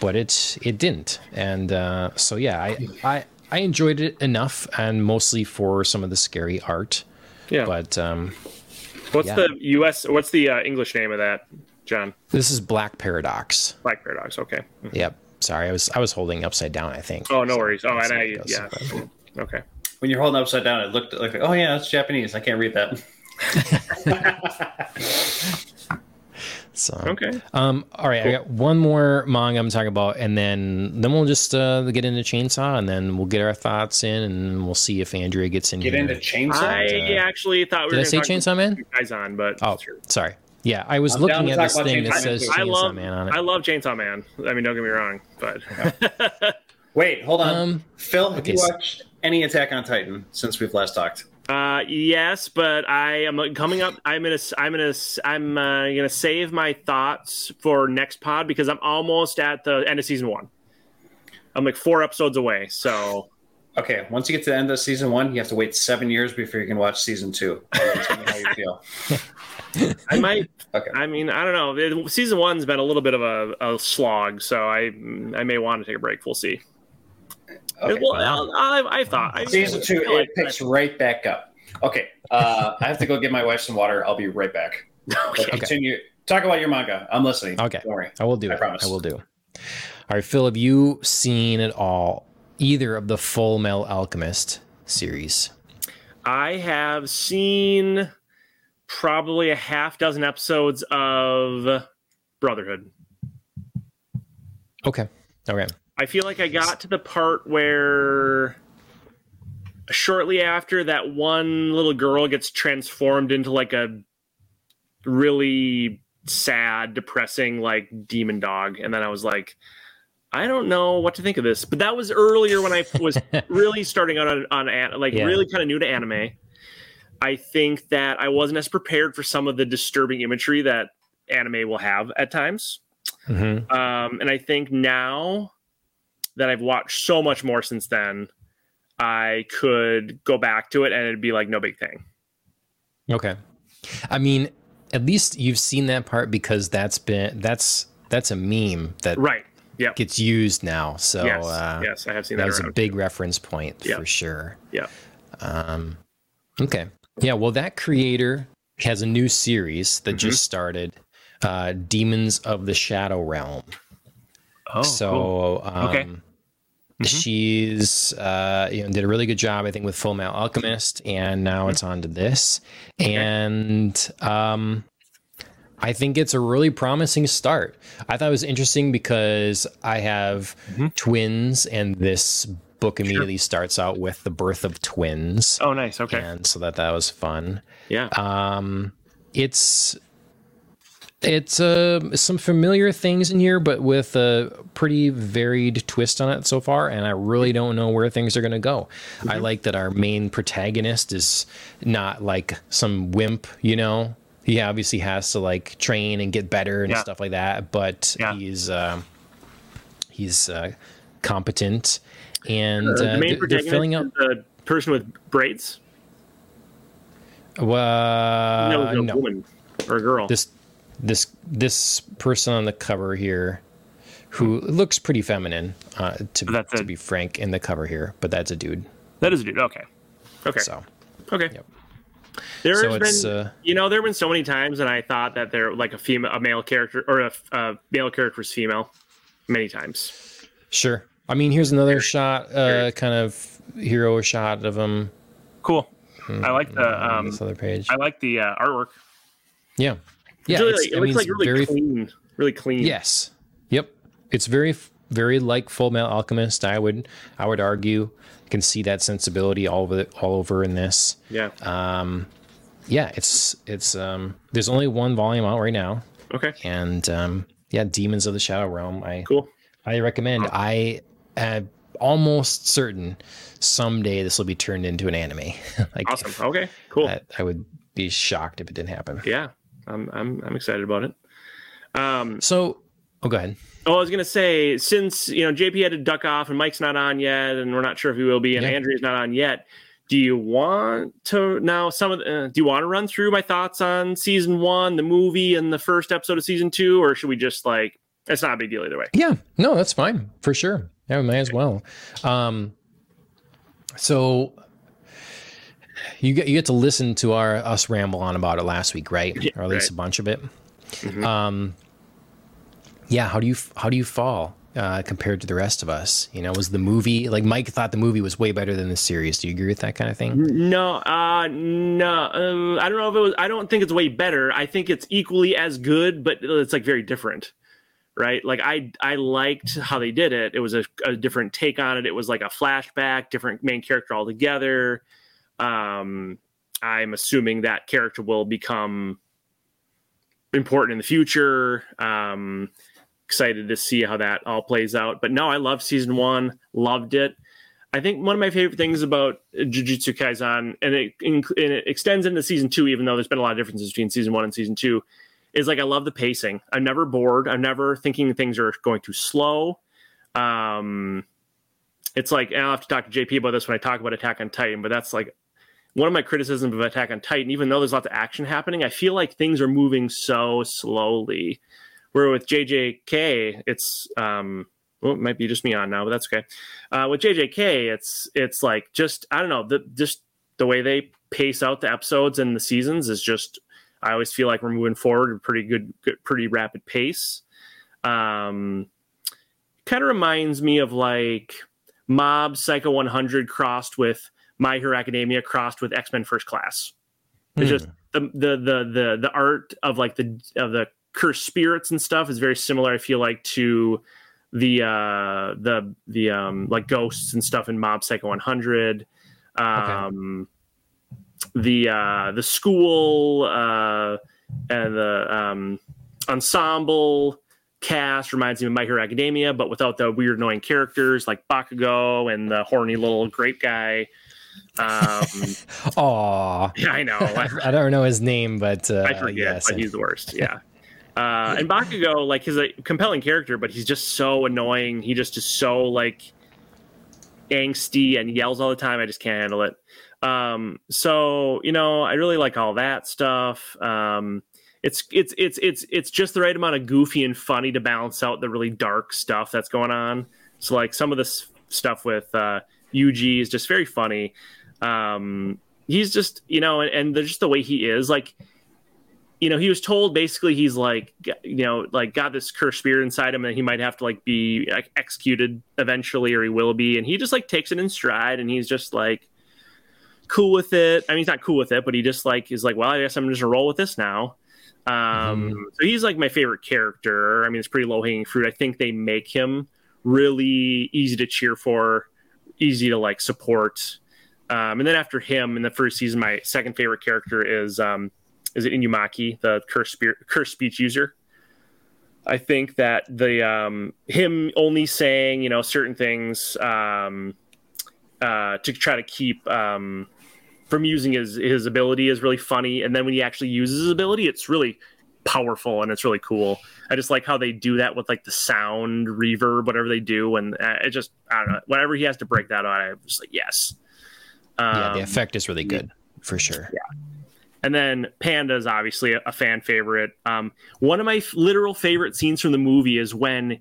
but it it didn't. And uh so yeah i i i enjoyed it enough and mostly for some of the scary art Yeah. but um what's yeah. the U.S. What's the uh, English name of that, John? this is black paradox Black Paradox. Okay. yep sorry i was i was holding upside down i think Oh, no So worries. Oh, that's and I goes. yeah. Okay. When you're holding upside down, it looked like, oh yeah, it's Japanese. I can't read that. so Okay. Um, all right, I got one more manga I'm talking about, and then then we'll just uh, get into Chainsaw, and then we'll get our thoughts in, and we'll see if Andrea gets in Get here. into chainsaw. I actually thought we Did were I say gonna talk Chainsaw Man? guys on, but Oh, sure. sorry. Yeah, I was I'm looking at this about thing that says Man. I Chainsaw love Man on it. I love Chainsaw Man. I mean, don't get me wrong, but Wait, hold on. Um, Phil, have okay, you so- watched any Attack on Titan since we've last talked? Uh, yes, but I am coming up. I'm gonna I'm gonna I'm uh, gonna save my thoughts for next pod because I'm almost at the end of season one. I'm like four episodes away, so Okay, once you get to the end of season one, you have to wait seven years before you can watch season two. Tell me how you feel. I might. Okay. I mean, I don't know. Season one's been a little bit of a, a slog, so I I may want to take a break. We'll see. Okay. Well, I, I, I thought I, Season two, I like it picks right back up. Okay, uh, I have to go get my wife some water. I'll be right back. But Okay. continue. Talk about your manga. I'm listening. Okay. Don't worry. I will do I it. promise. I will do. All right, Phil, have you seen at all either of the Full Metal Alchemist series? I have seen probably a half dozen episodes of Brotherhood. Okay. Okay. I feel like I got to the part where shortly after that one little girl gets transformed into like a really sad, depressing like demon dog and then I was like I don't know what to think of this. But that was earlier when I was really starting out on, on like Yeah. really kind of new to anime. I think that I wasn't as prepared for some of the disturbing imagery that anime will have at times. hmm Um, and I think now that I've watched so much more since then, I could go back to it and it'd be like no big thing. Okay. I mean, at least you've seen that part because that's been that's that's a meme that Right. Yep. gets used now. So yes. uh, yes, I have seen that that, was a around. big reference point Yeah. for sure. Yeah. Um, okay. Yeah. Well, that creator has a new series that Mm-hmm. just started, uh, Daemons of the Shadow Realm. Oh, so, um, Okay. She's uh, you know did a really good job, I think, with Full Metal Alchemist, and now it's on to this. And um, I think it's a really promising start. I thought it was interesting because I have Mm-hmm. twins, and this book immediately starts out with the birth of twins, Oh, nice. Okay. and so that that was fun. Yeah. Um, it's It's uh, some familiar things in here, but with a pretty varied twist on it so far, and I really don't know where things are going to go. Mm-hmm. I like that our main protagonist is not like some wimp, you know. He obviously has to like train and get better and yeah. stuff like that, but yeah. he's uh, he's uh, competent and uh, the main protagonist filling out the person with braids. Well, no, no, no. woman or girl. This this this person on the cover here who looks pretty feminine uh, to, that's to be frank in the cover here but that's a dude that is a dude okay okay so okay yep. There so has been, uh, you know, there have been so many times, and I thought that they're like a female, a male character, or a, a male character is female, many times. Sure. I mean, here's another shot, uh, kind of hero shot of him. Cool. Hmm, I like the um, this other page. I like the uh, artwork. Yeah. Yeah, really, like, it looks mean, like really very, clean, really clean. Yes. Yep. It's very, very like Full Metal Alchemist. I would, I would argue, I can see that sensibility all over, all over in this. Yeah. Um, yeah. It's, it's. Um, there's only one volume out right now. Okay. And um, yeah, Daemons of the Shadow Realm. I cool. I recommend. I am almost certain someday this will be turned into an anime. like, awesome. Okay. Cool. I, I would be shocked if it didn't happen. Yeah. I'm I'm I'm excited about it. Um, so, oh, go ahead. Oh, I was gonna say since you know JP had to duck off and Mike's not on yet, and we're not sure if he will be, and yeah. Andrea's not on yet. Do you want to now? Some of the, uh, do you want to run through my thoughts on season one, the movie, and the first episode of season two, or should we just like? It's not a big deal either way. Yeah, no, that's fine for sure. Yeah, we may as well. Um, so you get you get to listen to our us ramble on about it last week, right? or at least right. a bunch of it. Mm-hmm. Um, yeah. How do you how do you fall uh, compared to the rest of us? You know, was the movie like Mike thought the movie was way better than the series? Do you agree with that kind of thing? No, uh, no. Uh, I don't know if it was. I don't think it's way better. I think it's equally as good, but it's like very different right? Like I I liked how they did it. It was a, a, different take on it. It was like a flashback, different main character altogether. Um, I'm assuming that character will become important in the future. Um, excited to see how that all plays out. But no, I love season one, loved it. I think one of my favorite things about Jujutsu Kaisen, and it, and it extends into season two, even though there's been a lot of differences between season one and season two, is like I love the pacing. I'm never bored. I'm never thinking things are going too slow. Um, it's like I'll have to talk to JP about this when I talk about Attack on Titan, but that's like one of my criticisms of Attack on Titan, even though there's lots of action happening, I feel like things are moving so slowly. Where with JJK, it's um, well, it might be just me on now, but that's okay. Uh, with JJK, it's it's like just I don't know the just the way they pace out the episodes and the seasons is just I always feel like we're moving forward at a pretty good, good pretty rapid pace. Um, kind of reminds me of like Mob Psycho 100 crossed with my Hero Academia crossed with X Men First Class. It's mm. just the, the the the the art of like the of the cursed spirits and stuff is very similar. I feel like to the uh the the um like ghosts and stuff in Mob Psycho 100. Um, okay. the uh the school uh and the um ensemble cast reminds me of My Hero Academia, but without the weird annoying characters like Bakugo and the horny little grape guy. Um, Aw. Yeah, I know. I, I, don't know his name, but uh, I forget. Yes. But he's the worst. Yeah. Uh, and Bakugo, like, he's a compelling character, but he's just so annoying. He just is so like angsty and yells all the time. I just can't handle it. Um, so you know, I really like all that stuff. Um, it's it's it's it's it's just the right amount of goofy and funny to balance out the really dark stuff that's going on. So like some of this stuff with uh, Yuji is just very funny. Um, he's just, you know, and, and just the way he is, like, you know, he was told basically he's like, you know, like got this cursed spirit inside him and he might have to like be like, executed eventually or he will be. And he just like takes it in stride and he's just like cool with it. I mean, he's not cool with it, but he just like is like, well, I guess I'm just gonna roll with this now. Um, mm-hmm. so he's like my favorite character. I mean, it's pretty low hanging fruit. I think they make him really easy to cheer for easy to like support. Um, and then after him in the first season, my second favorite character is um, is it Inumaki, the curse spirit, curse speech user. I think that the um, him only saying you know certain things um, uh, to try to keep um, from using his his ability is really funny, and then when he actually uses his ability, it's really powerful and it's really cool. I just like how they do that with like the sound reverb, whatever they do, and uh, it just I don't know. Whenever he has to break that out, I'm just like yes. Yeah, the Um, effect is really good for sure. Yeah. and then Panda is obviously a, a fan favorite. Um, one of my f- literal favorite scenes from the movie is when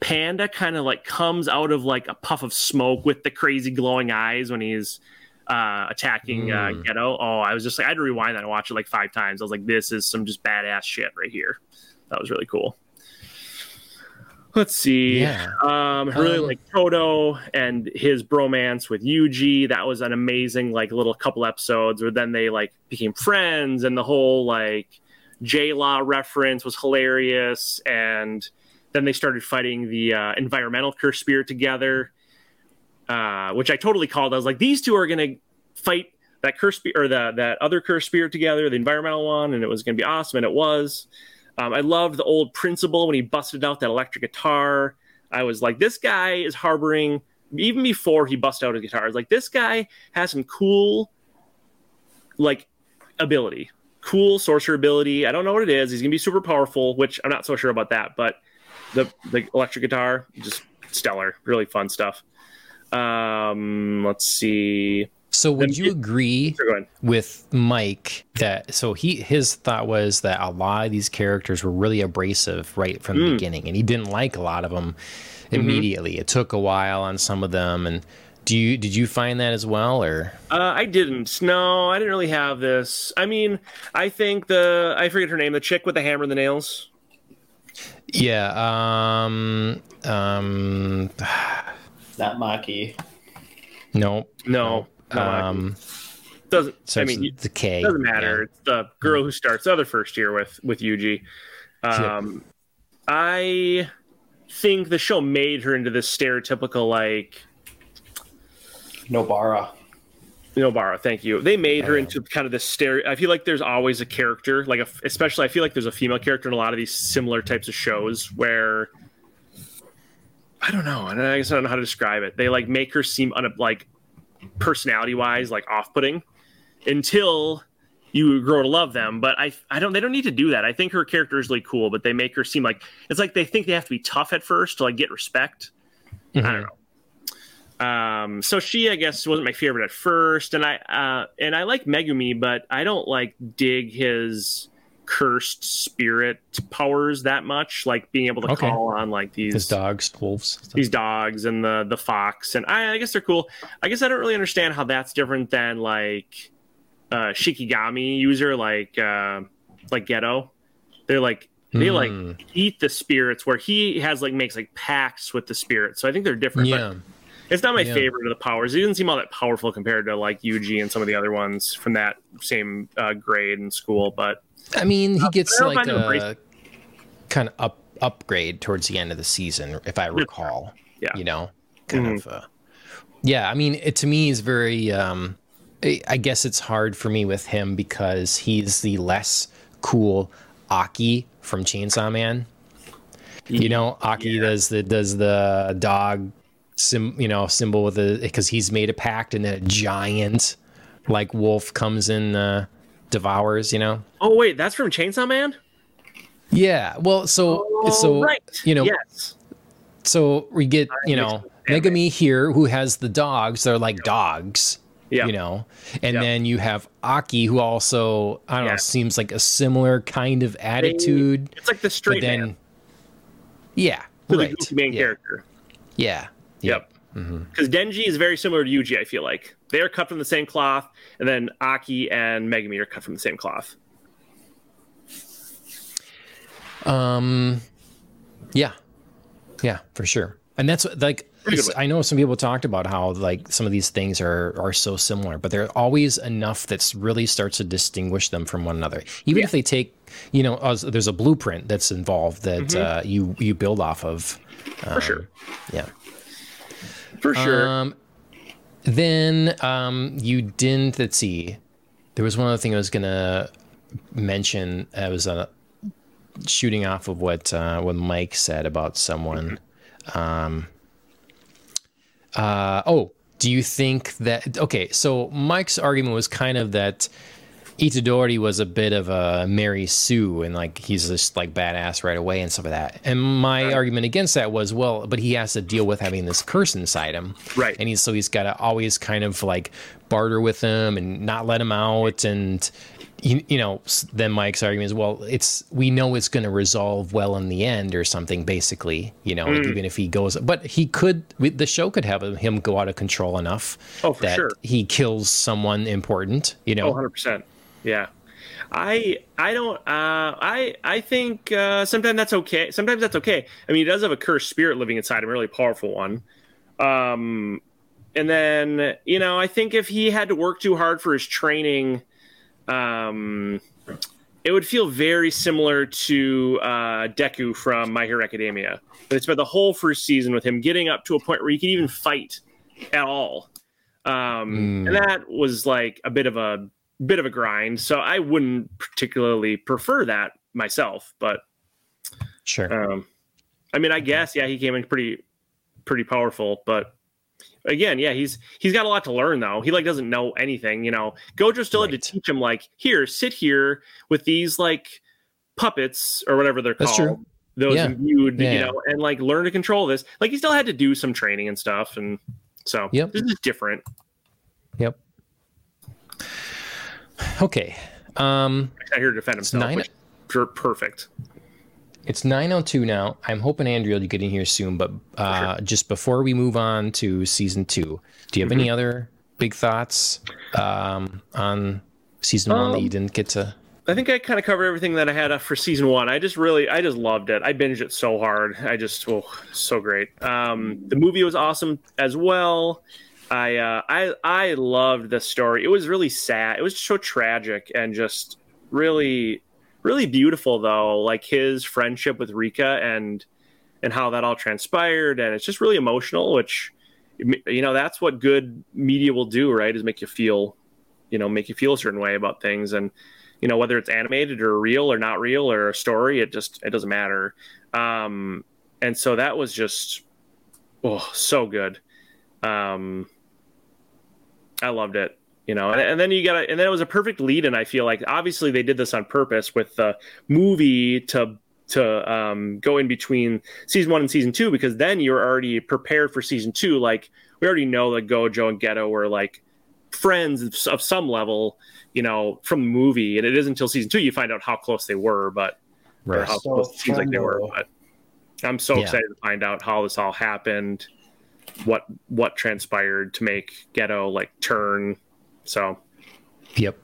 Panda kind of like comes out of like a puff of smoke with the crazy glowing eyes when he's uh, attacking uh, Mm. Geto. Oh, I was just like, I had to rewind that and watch it like five times. I was like, this is some just badass shit right here. That was really cool. Let's see. Yeah. Um, I really Um, like Todo and his bromance with Yuji. That was an amazing like little couple episodes where then they like became friends and the whole like J Law reference was hilarious and then they started fighting the uh, environmental curse spirit together, uh, which I totally called. I was like, these two are gonna fight that curse spirit or the that other curse spirit together, the environmental one, and it was gonna be awesome, and it was. Um, I loved the old principal when he busted out that electric guitar. I was like, this guy is harboring even before he busted out his guitar. I was like, this guy has some cool, like, ability, cool sorcerer ability. I don't know what it is. He's gonna be super powerful, which I'm not so sure about that. But the the electric guitar, just stellar, really fun stuff. Um, let's see. So would you you- agree So go ahead. with Mike that so he his thought was that a lot of these characters were really abrasive right from the Mm. beginning and he didn't like a lot of them immediately. It took a while on some of them and do you did you find that as well or Uh, I didn't. No, I didn't really have this. I mean, I think the I forget her name, the chick with the hammer and the nails. yeah um um Not Maki. no No, no, um doesn't. so I mean, it's the K it doesn't matter. It's the girl who starts other first year with with Yuji. Yeah. Um, I think the show made her into this stereotypical like Nobara. Nobara, thank you. They made her into kind of this stereo. I feel like there's always a character, like a, especially I feel like there's a female character in a lot of these similar types of shows where I don't know, I guess I don't know how to describe it. They like make her seem un, like personality wise like off putting until you grow to love them. But I I don't they don't need to do that. I think her character is really cool, but they make her seem like it's like they think they have to be tough at first to like get respect. I don't know. Um, so she, I guess, wasn't my favorite at first, and I uh, and I like Megumi, but I don't like dig his cursed spirit powers that much. Like being able to Okay. call on like these his dogs wolves these dogs and the the fox, and I, I guess they're cool. I guess I don't really understand how that's different than like uh, Shikigami user, like uh, like Geto. They're like they like Hmm. eat the spirits, where he has like makes like pacts with the spirits. So I think they're different. but yeah it's not my Yeah. favorite of the powers. It doesn't seem all that powerful compared to like Yuji and some of the other ones from that same uh, grade in school. But I mean, he gets like a kind of up upgrade towards the end of the season, if I recall. Yeah. you know, kind Mhm. of. Uh, yeah, I mean, it to me is very. Um, I guess it's hard for me with him because he's the less cool Aki from Chainsaw Man. You know, Aki does the does the dog sim, you know, symbol with the because he's made a pact and then a giant like wolf comes in. uh, devours. You know. oh wait, that's from Chainsaw Man. Yeah. Well, so oh, so Oh, right. you know, yes, so we get you know. Megumi here who has the dogs. They're like dogs. yeah, You know, and Yeah. then you have Aki, who also I don't Yeah. know, seems like a similar kind of attitude. it's like the but straight then, man, yeah, to right, the main yeah, character. yeah, Yep. Because Denji is very similar to Yuji. I feel like they are cut from the same cloth, and then Aki and Megumi are cut from the same cloth. Um, yeah, yeah, for sure. And that's like Pretty good way. I know some people talked about how like some of these things are are so similar, but there are always enough that's really starts to distinguish them from one another. Even if they take, you know, as, there's a blueprint that's involved that uh, you you build off of. Mm-hmm. For sure. Yeah. For sure. Um, then um, you didn't. Let's see. There was one other thing I was gonna mention I was uh, shooting off of what uh, what Mike said about someone. Um, uh, oh, do you think that okay? So Mike's argument was kind of that Itadori was a bit of a Mary Sue and like he's just like badass right away and stuff like that. And my Right. argument against that was well, but he has to deal with having this curse inside him, Right. And he's so he's got to always kind of like barter with him and not let him out and. You, you know, then Mike's argument is, well, it's we know it's going to resolve well in the end or something. Basically, you know, like, mm. even if he goes, but he could, the show could have him go out of control enough Oh, for that sure. he kills someone important. You know, Oh, 100%. Yeah. I I don't uh I I think uh sometimes that's okay. Sometimes that's okay. I mean, he does have a cursed spirit living inside him, a really powerful one. Um and then, you know, I think if he had to work too hard for his training um it would feel very similar to uh, Deku from My Hero Academia. It's about the whole first season with him getting up to a point where he could even fight at all, um, Mm. and that was like a bit of a bit of a grind. So I wouldn't particularly prefer that myself. But sure. um, I mean, I guess yeah, he came in pretty pretty powerful, but again, yeah, he's he's got a lot to learn though. He like doesn't know anything, you know. Gojo still had to teach him like, here, sit here with these like puppets or whatever they're That's called. true. Those Yeah. imbued, Yeah, you know, and like learn to control this. Like he still had to do some training and stuff, and so Yep. this is different. Yep. Okay. Um, He's not here to defend himself. nine- which perfect. it's 902 now. I'm hoping Andrea will get in here soon, but uh, just before we move on to season two, do you have Mm-hmm. any other big thoughts um, on season one that Um, you didn't get to? I think I kind of covered everything that I had for season one. I just really, I just loved it. I binged it so hard. I just, oh, so great. Um, the movie was awesome as well. I, uh, I, I loved the story. It was really sad. It was so tragic and just really, really beautiful though. Like his friendship with Rika and, and how that all transpired. And it's just really emotional, which, you know, that's what good media will do, right? Is make you feel, you know, make you feel a certain way about things. And, you know whether it's animated or real or not real or a story it just it doesn't matter um and so that was just oh so good um i loved it you know and, and then you got and then it was a perfect lead and i feel like obviously they did this on purpose with the movie to to um, go in between season one and season two because then you're already prepared for season two like we already know that gojo and Geto were like friends of- of some level you know, from the movie, and it isn't until season two you find out how close they were, but or how So close it seems like they were. But I'm so Yeah. excited to find out how this all happened, what what transpired to make Geto like turn. So Yep.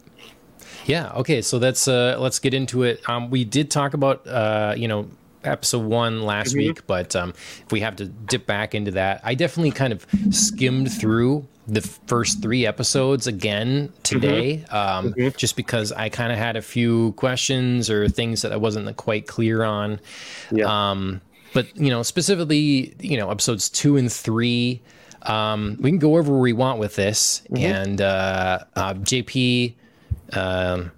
Yeah. Okay. So that's uh, let's get into it. Um, we did talk about uh, you know episode one last Mhm. week, but um, if we have to dip back into that, I definitely kind of skimmed through the first three episodes again today, um, Mhm. just because I kind of had a few questions or things that I wasn't quite clear on. Yeah. Um, but you know, specifically, you know, episodes two and three. Um, we can go over where we want with this. And uh, uh, JP, um,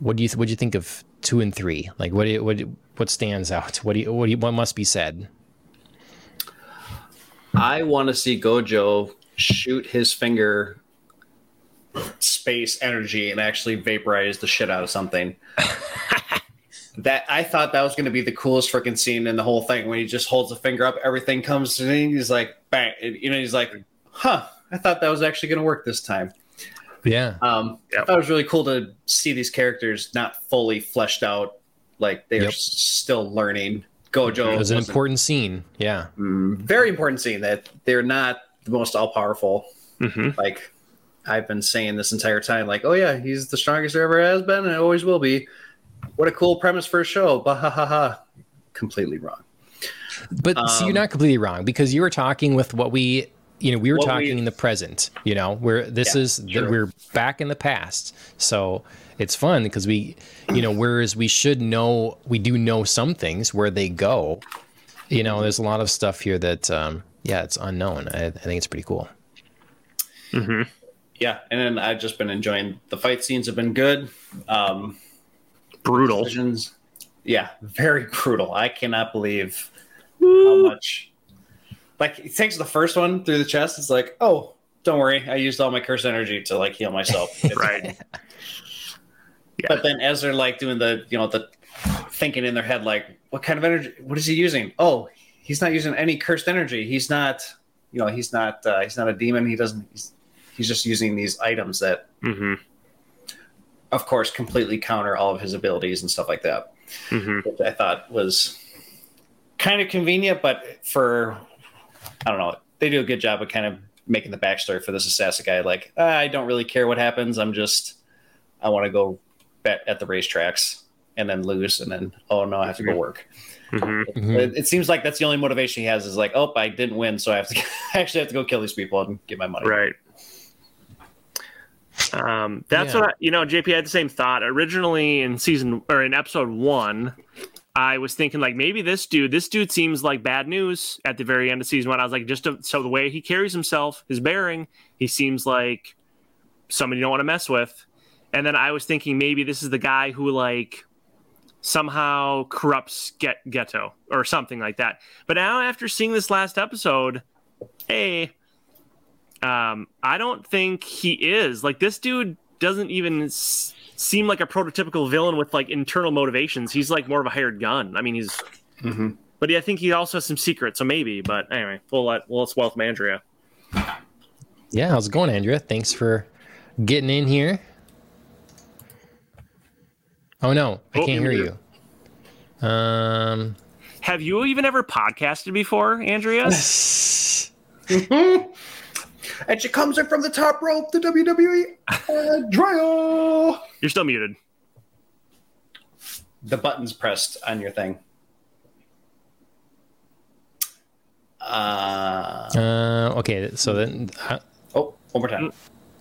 what do you what do you think of two and three? Like, what do you, what do you- what stands out? What do you what do you, what must be said? I want to see Gojo shoot his finger space energy and actually vaporize the shit out of something. that I thought that was going to be the coolest freaking scene in the whole thing when he just holds a finger up, everything comes to him. He's like, bang, and, you know, he's like, huh. I thought that was actually going to work this time. Yeah, Um, Yep. I thought it was really cool to see these characters not fully fleshed out, like they're Yep. s- still learning. Gojo it was an important scene. Yeah, Mm, very important scene that they're not the most all powerful. mhm. Like I've been saying this entire time, like, oh yeah, he's the strongest there ever has been and always will be. What a cool premise for a show. Bah ha ha ha. Completely wrong. but see, you're Um, not completely wrong because you were talking with what we. You know, we were talking we- in the present. You know, where this Yeah, is true. we're back in the past, so it's fun because we, you know, whereas we should know, we do know some things where they go. You know, there's a lot of stuff here that, um, yeah, it's unknown. I, I think it's pretty cool. mm-hmm. yeah, and then I've just been enjoying the fight scenes have been good. Um, Brutal. decisions, yeah, very brutal. I cannot believe how much. Like he takes the first one through the chest. It's like, oh, don't worry, I used all my curse energy to like heal myself. It's- Right. But then as they're like doing the, you know, the thinking in their head, like, what kind of energy? What is he using? Oh, he's not using any cursed energy. He's not, you know, he's not, uh, he's not a demon. He doesn't. He's, he's just using these items that, hmm of course, completely counter all of his abilities and stuff like that. hmm Which I thought was kind of convenient, but for, I don't know, they do a good job of kind of making the backstory for this assassin guy. Like, "Ah, I don't really care what happens. I'm just, I want to go bet at the racetracks and then lose, and then oh no, I have to go work. hmm Mhm. It, it seems like that's the only motivation he has is like, oh, I didn't win, so I have to I actually have to go kill these people and get my money. Right. Um, that's Yeah. what I, you know. JP I had the same thought originally in season or in episode one. I was thinking like maybe this dude, this dude seems like bad news at the very end of season one. I was like, just to, so the way he carries himself, his bearing, he seems like somebody you don't want to mess with. And then I was thinking maybe this is the guy who like somehow corrupts Get Geto or something like that. But now after seeing this last episode, hey, um, I don't think he is. Like this dude doesn't even s- seem like a prototypical villain with like internal motivations. He's like more of a hired gun. I mean, he's. Mhm. But I think he also has some secrets, so maybe. But anyway, we'll let we'll let's welcome Andrea. Yeah, how's it going, Andrea? Thanks for getting in here. Oh no, I Oh, can't hear you're you. Um, Have you even ever podcasted before, Andrea? And she comes in from the top rope, the WWE Andrea. You're still muted. The buttons pressed on your thing. Uh, uh, okay, so then, uh, oh, one more time.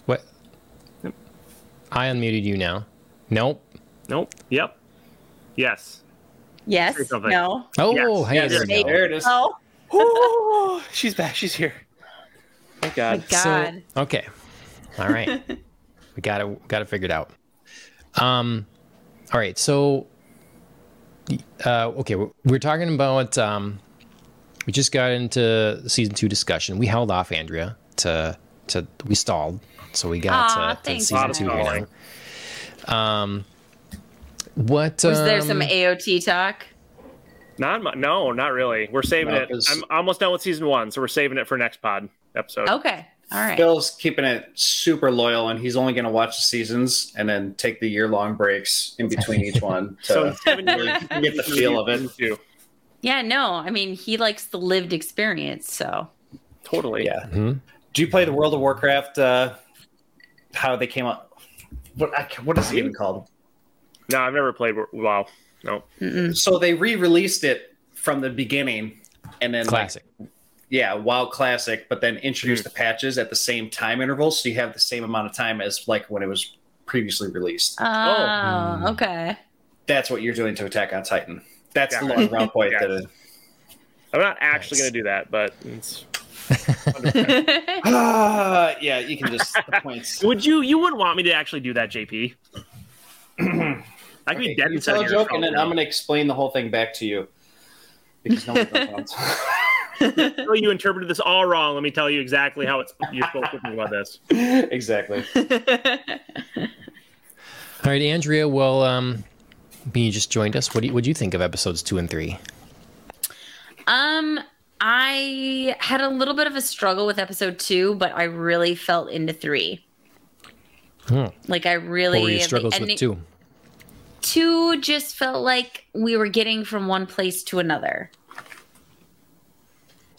what? Yep. I unmuted you now. Nope. Nope. Yep. Yes. Yes. Say something. No. Oh, Yes, hey, yes, there we yes. There it is. Oh. Oh, she's back. She's here. Thank My God. God. So, okay. All right. we got it got it figured out. Um all right. So uh okay, we're, we're talking about um we just got into season 2 discussion. We held off Andrea to to we stalled. So we got Aw, to, to thanks, season guys. 2 here now. Um what Was there some um, AOT talk? Not mu- no, not really. We're saving No, it. 'cause- I'm almost done with season one, so we're saving it for next pod episode. Okay. All right. Phil's keeping it super loyal, and he's only going to watch the seasons and then take the year long breaks in between each one to So seven years, get the feel of it. Too. Yeah, no. I mean, he likes the lived experience, so. Totally. Yeah. mhm. Do you play the World of Warcraft? Uh, how they came up? What I, what is it even called? No, I've never played. WoW. No. Mm-mm. So they re-released it from the beginning, and then like, classic. Yeah, WoW Classic, but then introduced the patches at the same time interval, so you have the same amount of time as like when it was previously released. Oh, Mm. okay. That's what you're doing to Attack on Titan. That's the Yeah. long round point. Yeah. That is, I'm not actually Nice. going to do that, but it's, ah, yeah, you can just the points. would you? You wouldn't want me to actually do that, JP? I could Okay, be dead you inside tell a joke, and then I'm going to explain the whole thing back to you because no one knows. To. You interpreted this all wrong. Let me tell you exactly how it's you're supposed to think about this. exactly. All right, Andrea, well um you just joined us. What do you, what do you think of episodes 2 and 3? um, I had a little bit of a struggle with episode two, but I really felt into three. Hmm. Like I really What were your the struggles with 2? two just felt like we were getting from one place to another.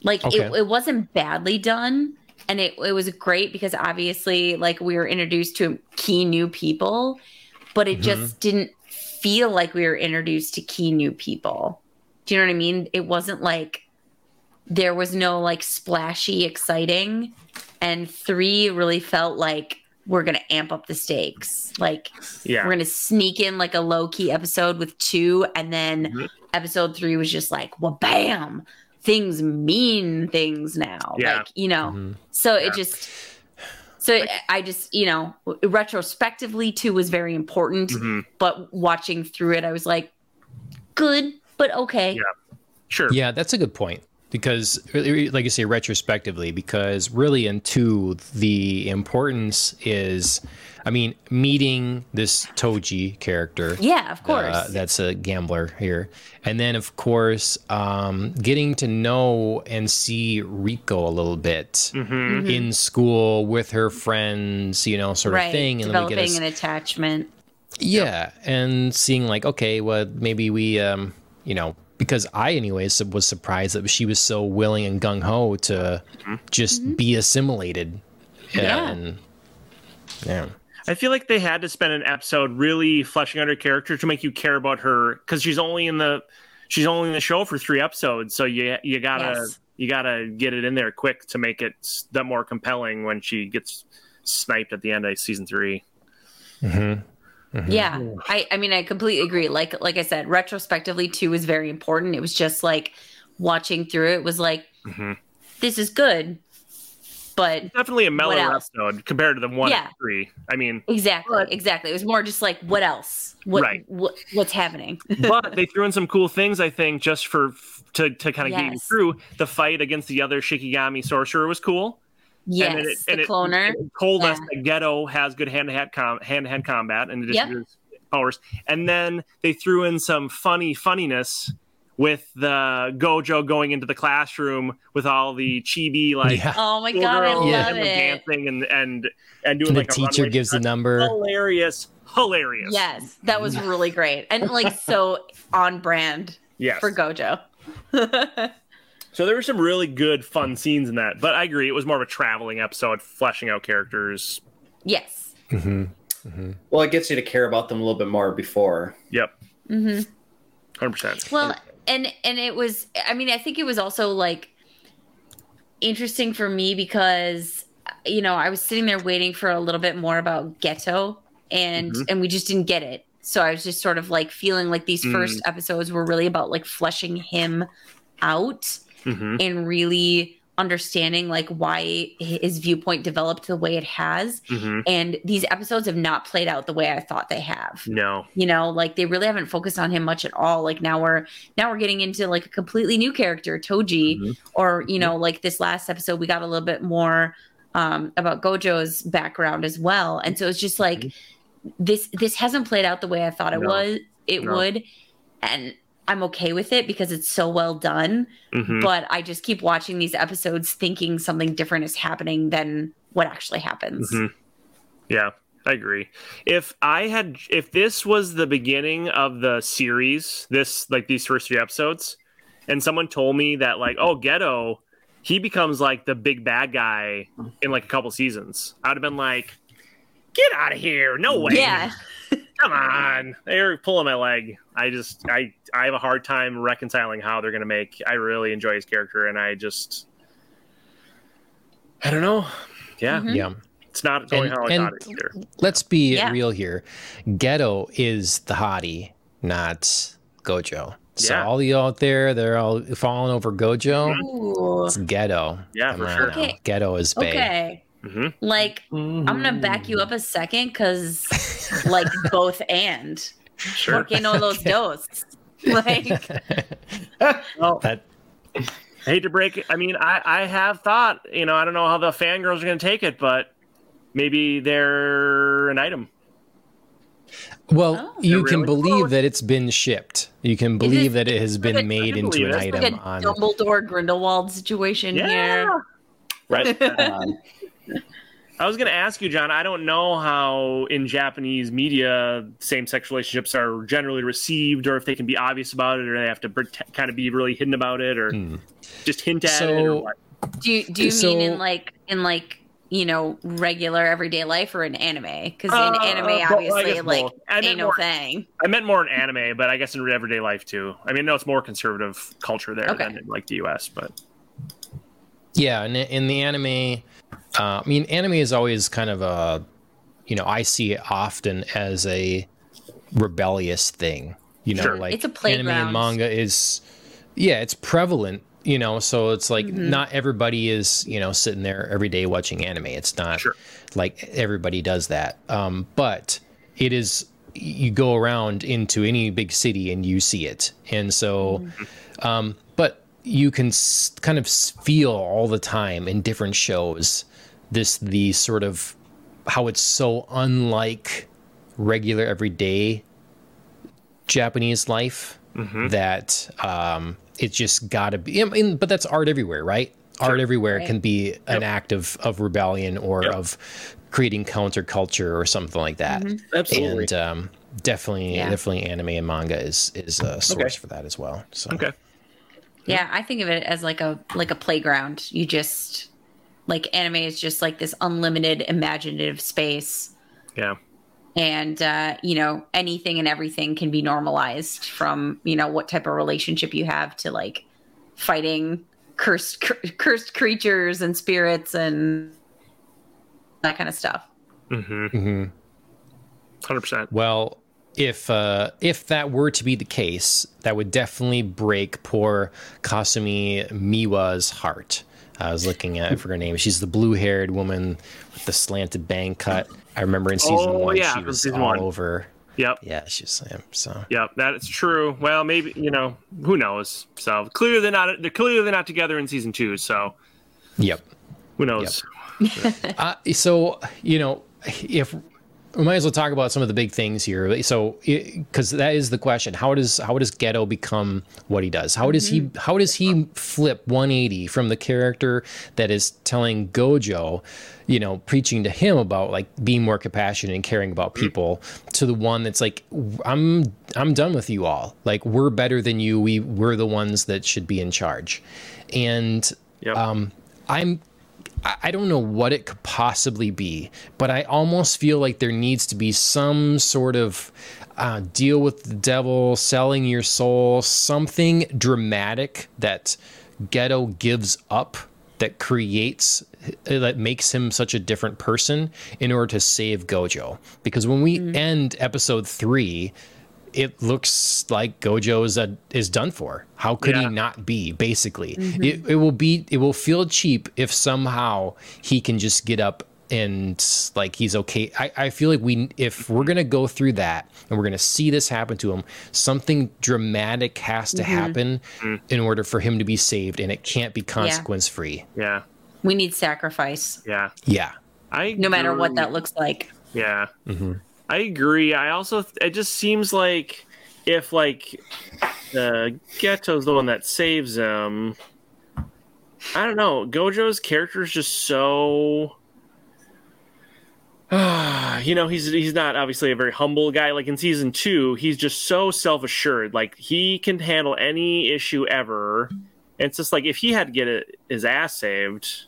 Like Okay. it, it wasn't badly done and it, it was great because obviously like we were introduced to key new people, but it just didn't feel like we were introduced to key new people. Do you know what I mean? It wasn't like there was no like splashy exciting and 3 really felt like we're going to amp up the stakes. Like Yeah. we're gonna sneak in like a low key episode with two, and then Mhm. episode three was just like, well, bam, things mean things now. Yeah. Like you know, Mhm. so Yeah. it just So I- I just, you know, retrospectively too was very important, Mhm. but watching through it, I was like, good, but okay. Yeah. Sure. Yeah, that's a good point because, like you say, retrospectively, because really in two, the importance is, I mean, meeting this Toji character. Yeah, of course. Uh, that's a gambler here. And then, of course, um, getting to know and see Riko a little bit hmm in school with her friends, you know, sort of thing. And then we Developing get a, an attachment. yeah, and seeing like, okay, well, maybe we, um, you know, because I, anyways, was surprised that she was so willing and gung ho to just be assimilated. Yeah. And, yeah. I feel like they had to spend an episode really fleshing out her character to make you care about her because she's only in the she's only in the show for three episodes. So you you gotta Yes. you gotta get it in there quick to make it that more compelling when she gets sniped at the end of season three. Mm-hmm. Yeah. I, I mean, I completely agree. Like, like I said, retrospectively too was very important. It was just like watching through it was like, Mhm. this is good, but Definitely a mellow episode compared to the one Yeah. three. I mean, exactly, But- exactly. It was more just like, what else? What, Right. what what's happening? but they threw in some cool things. I think just for to to kind of get you through the fight against the other Shikigami sorcerer was cool. yes, and it, the and it- cloner. it told us that Geto has good hand to hand hand to hand combat in addition Yep. powers. And then they threw in some funny funniness with the Gojo going into the classroom with all the chibi like yeah. oh my god, I Yeah. love and it. dancing and and and doing And the like a teacher runway gives the number. hilarious, hilarious. Yes, that was really great and like so on brand yes. for Gojo. So there were some really good, fun scenes in that. But I agree, it was more of a traveling episode, fleshing out characters. yes. Mm-hmm. Well, it gets you to care about them a little bit more before. Yep, Mm-hmm. hundred percent. Well, and and it was. I mean, I think it was also like interesting for me because you know I was sitting there waiting for a little bit more about Geto, and Mhm. and we just didn't get it. So I was just sort of like feeling like these Mm. first episodes were really about like fleshing him out hmm and really understanding like why his viewpoint developed the way it has. hmm And these episodes have not played out the way I thought they have No, you know like they really haven't focused on him much at all like now we're now we're getting into like a completely new character toji Mhm. or you know like this last episode we got a little bit more um about gojo's background as well and so it's just like this this hasn't played out the way i thought it No. was it No. would and i'm okay with it because it's so well done hmm but i just keep watching these episodes thinking something different is happening than what actually happens Mhm. Yeah, I agree. If I had, if this was the beginning of the series, this like these first three episodes, and someone told me that like, oh, Geto, he becomes like the big bad guy in like a couple seasons, I'd have been like, get out of here, no way, yeah come on, they're pulling my leg. I just, I, I have a hard time reconciling how they're gonna make. I really enjoy his character, and I just, I don't know. Yeah, Mhm. Yeah. it's not going And- how I and- thought it either. Let's be Yeah. real here. Geto is the hottie, not Gojo. So Yeah. all you out there, they're all falling over Gojo. Ooh. It's Geto. Yeah, Come for sure. Okay. Geto is bae. okay hmm like I'm gonna back you up a second because like both and Sure. porque no los dos like Well, That I hate to break it. I mean, I, I have thought, you know, I don't know how the fangirls are going to take it, but maybe they're an item. well, Oh. you They're can really believe close. that it's been shipped. You can believe is- that it has been I made into an it. item like a on. Dumbledore Grindelwald situation here. Right. I was going to ask you, John. I don't know how in Japanese media same-sex relationships are generally received, or if they can be obvious about it, or they have to prete- kind of be really hidden about it, or Hmm. just hint at it. So- Or what. Do you do you So- mean in like in like you know regular everyday life or in anime? Because Uh, in anime, obviously, like. I meant ain't no more- thing. I meant more in anime, but I guess in everyday life too. I mean, no, it's more conservative culture there Okay. than in like the U.S. But Yeah, in, in the anime, uh, I mean, anime is always kind of a, you know, I see it often as a rebellious thing. You know, Sure. like It's a playground. anime and manga is, yeah, it's prevalent you know, so it's like not everybody is, you know, sitting there every day watching anime. It's not Sure. like everybody does that. Um, but it is you go around into any big city and you see it. And so um, but you can s- kind of feel all the time in different shows this the sort of how it's so unlike regular everyday Japanese life that um, it's just got to be. I mean, but that's art everywhere, right? Art everywhere Right. can be an act of, of rebellion or Yep. of creating counterculture or something like that. Absolutely. And um, definitely, Yeah. definitely, anime and manga is is a source Okay. for that as well. So okay. Yeah, I think of it as like a like a playground. You just like anime is just like this unlimited imaginative space Yeah. and uh, you know anything and everything can be normalized from you know what type of relationship you have to like fighting cursed cur- cursed creatures and spirits and that kind of stuff Mm-hmm. Mhm. Hundred percent. Well, if uh, if that were to be the case, that would definitely break poor Kasumi Miwa's heart. I was looking at I forget her name. She's the blue-haired woman with the slanted bang cut. I remember in season Oh, one, yeah, she was all one. over. Yep. Yeah, she's so. Yep. That's true. Well, maybe you know who knows. So clearly they're not. They're clearly they're not together in season two. So Yep. who knows? Uh, so you know, if we might as well talk about some of the big things here. So, because that is the question: how does how does Geto become what he does? How does he how does he flip 180 from the character that is telling Gojo, you know, preaching to him about like being more compassionate and caring about people, to the one that's like, I'm I'm done with you all. Like we're better than you. We we're the ones that should be in charge, and Yep. um, I'm I don't know what it could possibly be, but I almost feel like there needs to be some sort of uh, deal with the devil, selling your soul, something dramatic that Geto gives up that creates that makes him such a different person in order to save Gojo. Because when we end episode three, it looks like Gojo is a, is done for. How could Yeah. he not be? Basically, mm-hmm. it, it will be it will feel cheap if somehow he can just get up and like he's okay. I, I feel like we if we're gonna go through that and we're gonna see this happen to him, something dramatic has to mm-hmm. happen mm. in order for him to be saved, and it can't be consequence free. yeah. we need sacrifice Yeah. Yeah. I no matter what that looks like Yeah. Mm-hmm. I agree. I also it just seems like if like uh, Geto's the one that saves him. I don't know. Gojo's character is just so. you know, he's he's not obviously a very humble guy. Like in season two, he's just so self assured. Like he can handle any issue ever. And it's just like if he had to get his ass saved,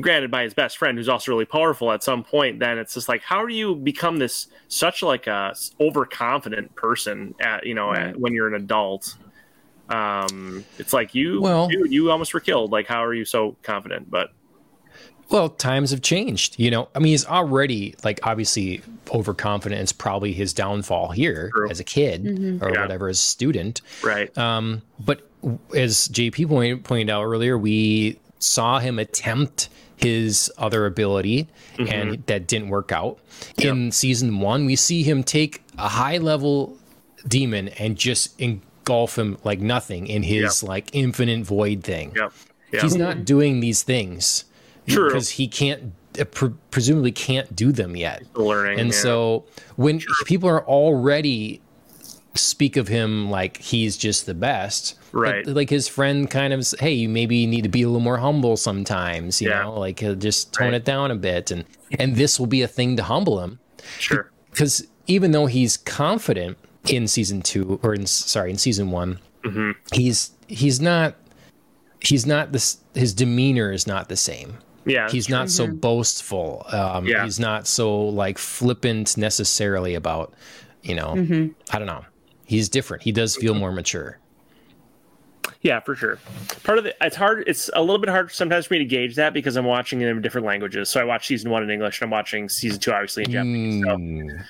granted by his best friend who's also really powerful at some point then it's just like how do you become this such like a overconfident person at you know at, when you're an adult um it's like you Well- dude, you almost were killed like how are you so confident but Well, times have changed. You know, I mean, he's already like obviously overconfident. It's probably his downfall here True. as a kid or Yeah. whatever, as a student. right Um, but as JP point, pointed out earlier, we saw him attempt his other ability and that didn't work out. In season one, we see him take a high level demon and just engulf him like nothing in his like infinite void thing. yeah yeah He's not doing these things True. because he can't uh, pre- presumably can't do them yet. learning And yeah. so when people are already speak of him like he's just the best, Right. Like, like his friend kind of, hey, you maybe need to be a little more humble sometimes. You Yeah. know, like uh, just tone Right. it down a bit, and and this will be a thing to humble him sure because even though he's confident in season two or in sorry in season one, Mm-hmm. he's he's not he's not this his demeanor is not the same yeah he's not so boastful um Yeah. he's not so like flippant necessarily about you know i don't know he's different he does feel more mature Yeah, for sure. Part of the it's hard. It's a little bit hard sometimes for me to gauge that because I'm watching it in different languages. So I watch season one in English and I'm watching season two obviously in Japanese. So Mm,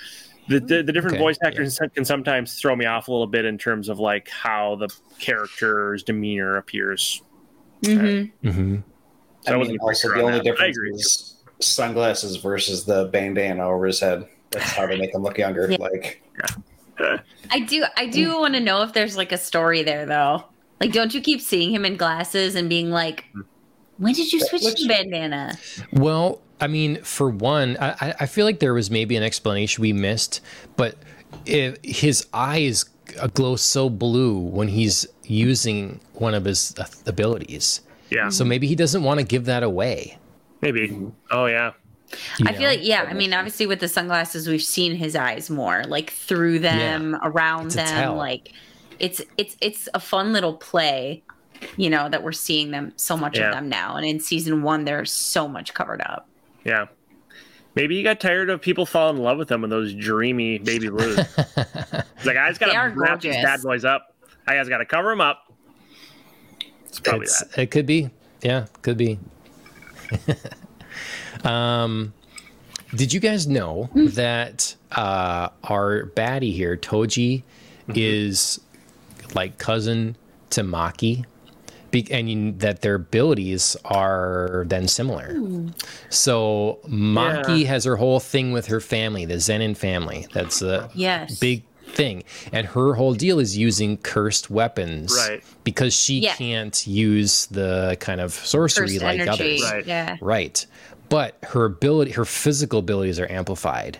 the, the, the different Okay, voice actors can sometimes throw me off a little bit in terms of like how the character's demeanor appears. Mm-hmm. Mm-hmm. So I I wasn't mean, also the on only that, but I difference agree is sunglasses versus the bandana over his head. That's how they make him look younger. Yeah. Like, I do I do want to know if there's like a story there though. Like don't you keep seeing him in glasses and being like, when did you switch to bandana? Well, I mean, for one, I, I- I feel like there was maybe an explanation we missed, but if his eyes glow so blue when he's using one of his uh, abilities. Yeah, So maybe he doesn't want to give that away. maybe. Oh yeah, you I feel like yeah, I mean obviously with the sunglasses we've seen his eyes more, like through them, around It's them, like it's it's it's a fun little play, you know, that we're seeing them so much Yeah. of them now. And in season 1 there's so much covered up. yeah. Maybe he got tired of people falling in love with him with those dreamy baby blues. He's like, I just gotta are wrap these bad boys up. I guys gotta cover them up. It's probably It's- that. It could be. Yeah, could be. um, did you guys know that uh, our baddie here, Toji, is like cousin to Maki? Be- and you, that their abilities are then similar. So Maki Yeah. has her whole thing with her family, the Zenin family. That's a Yes. big thing. And her whole deal is using cursed weapons. Right. Because she Yeah. can't use the kind of sorcery First like energy. others. Right. Yeah. Right. But her ability her physical abilities are amplified.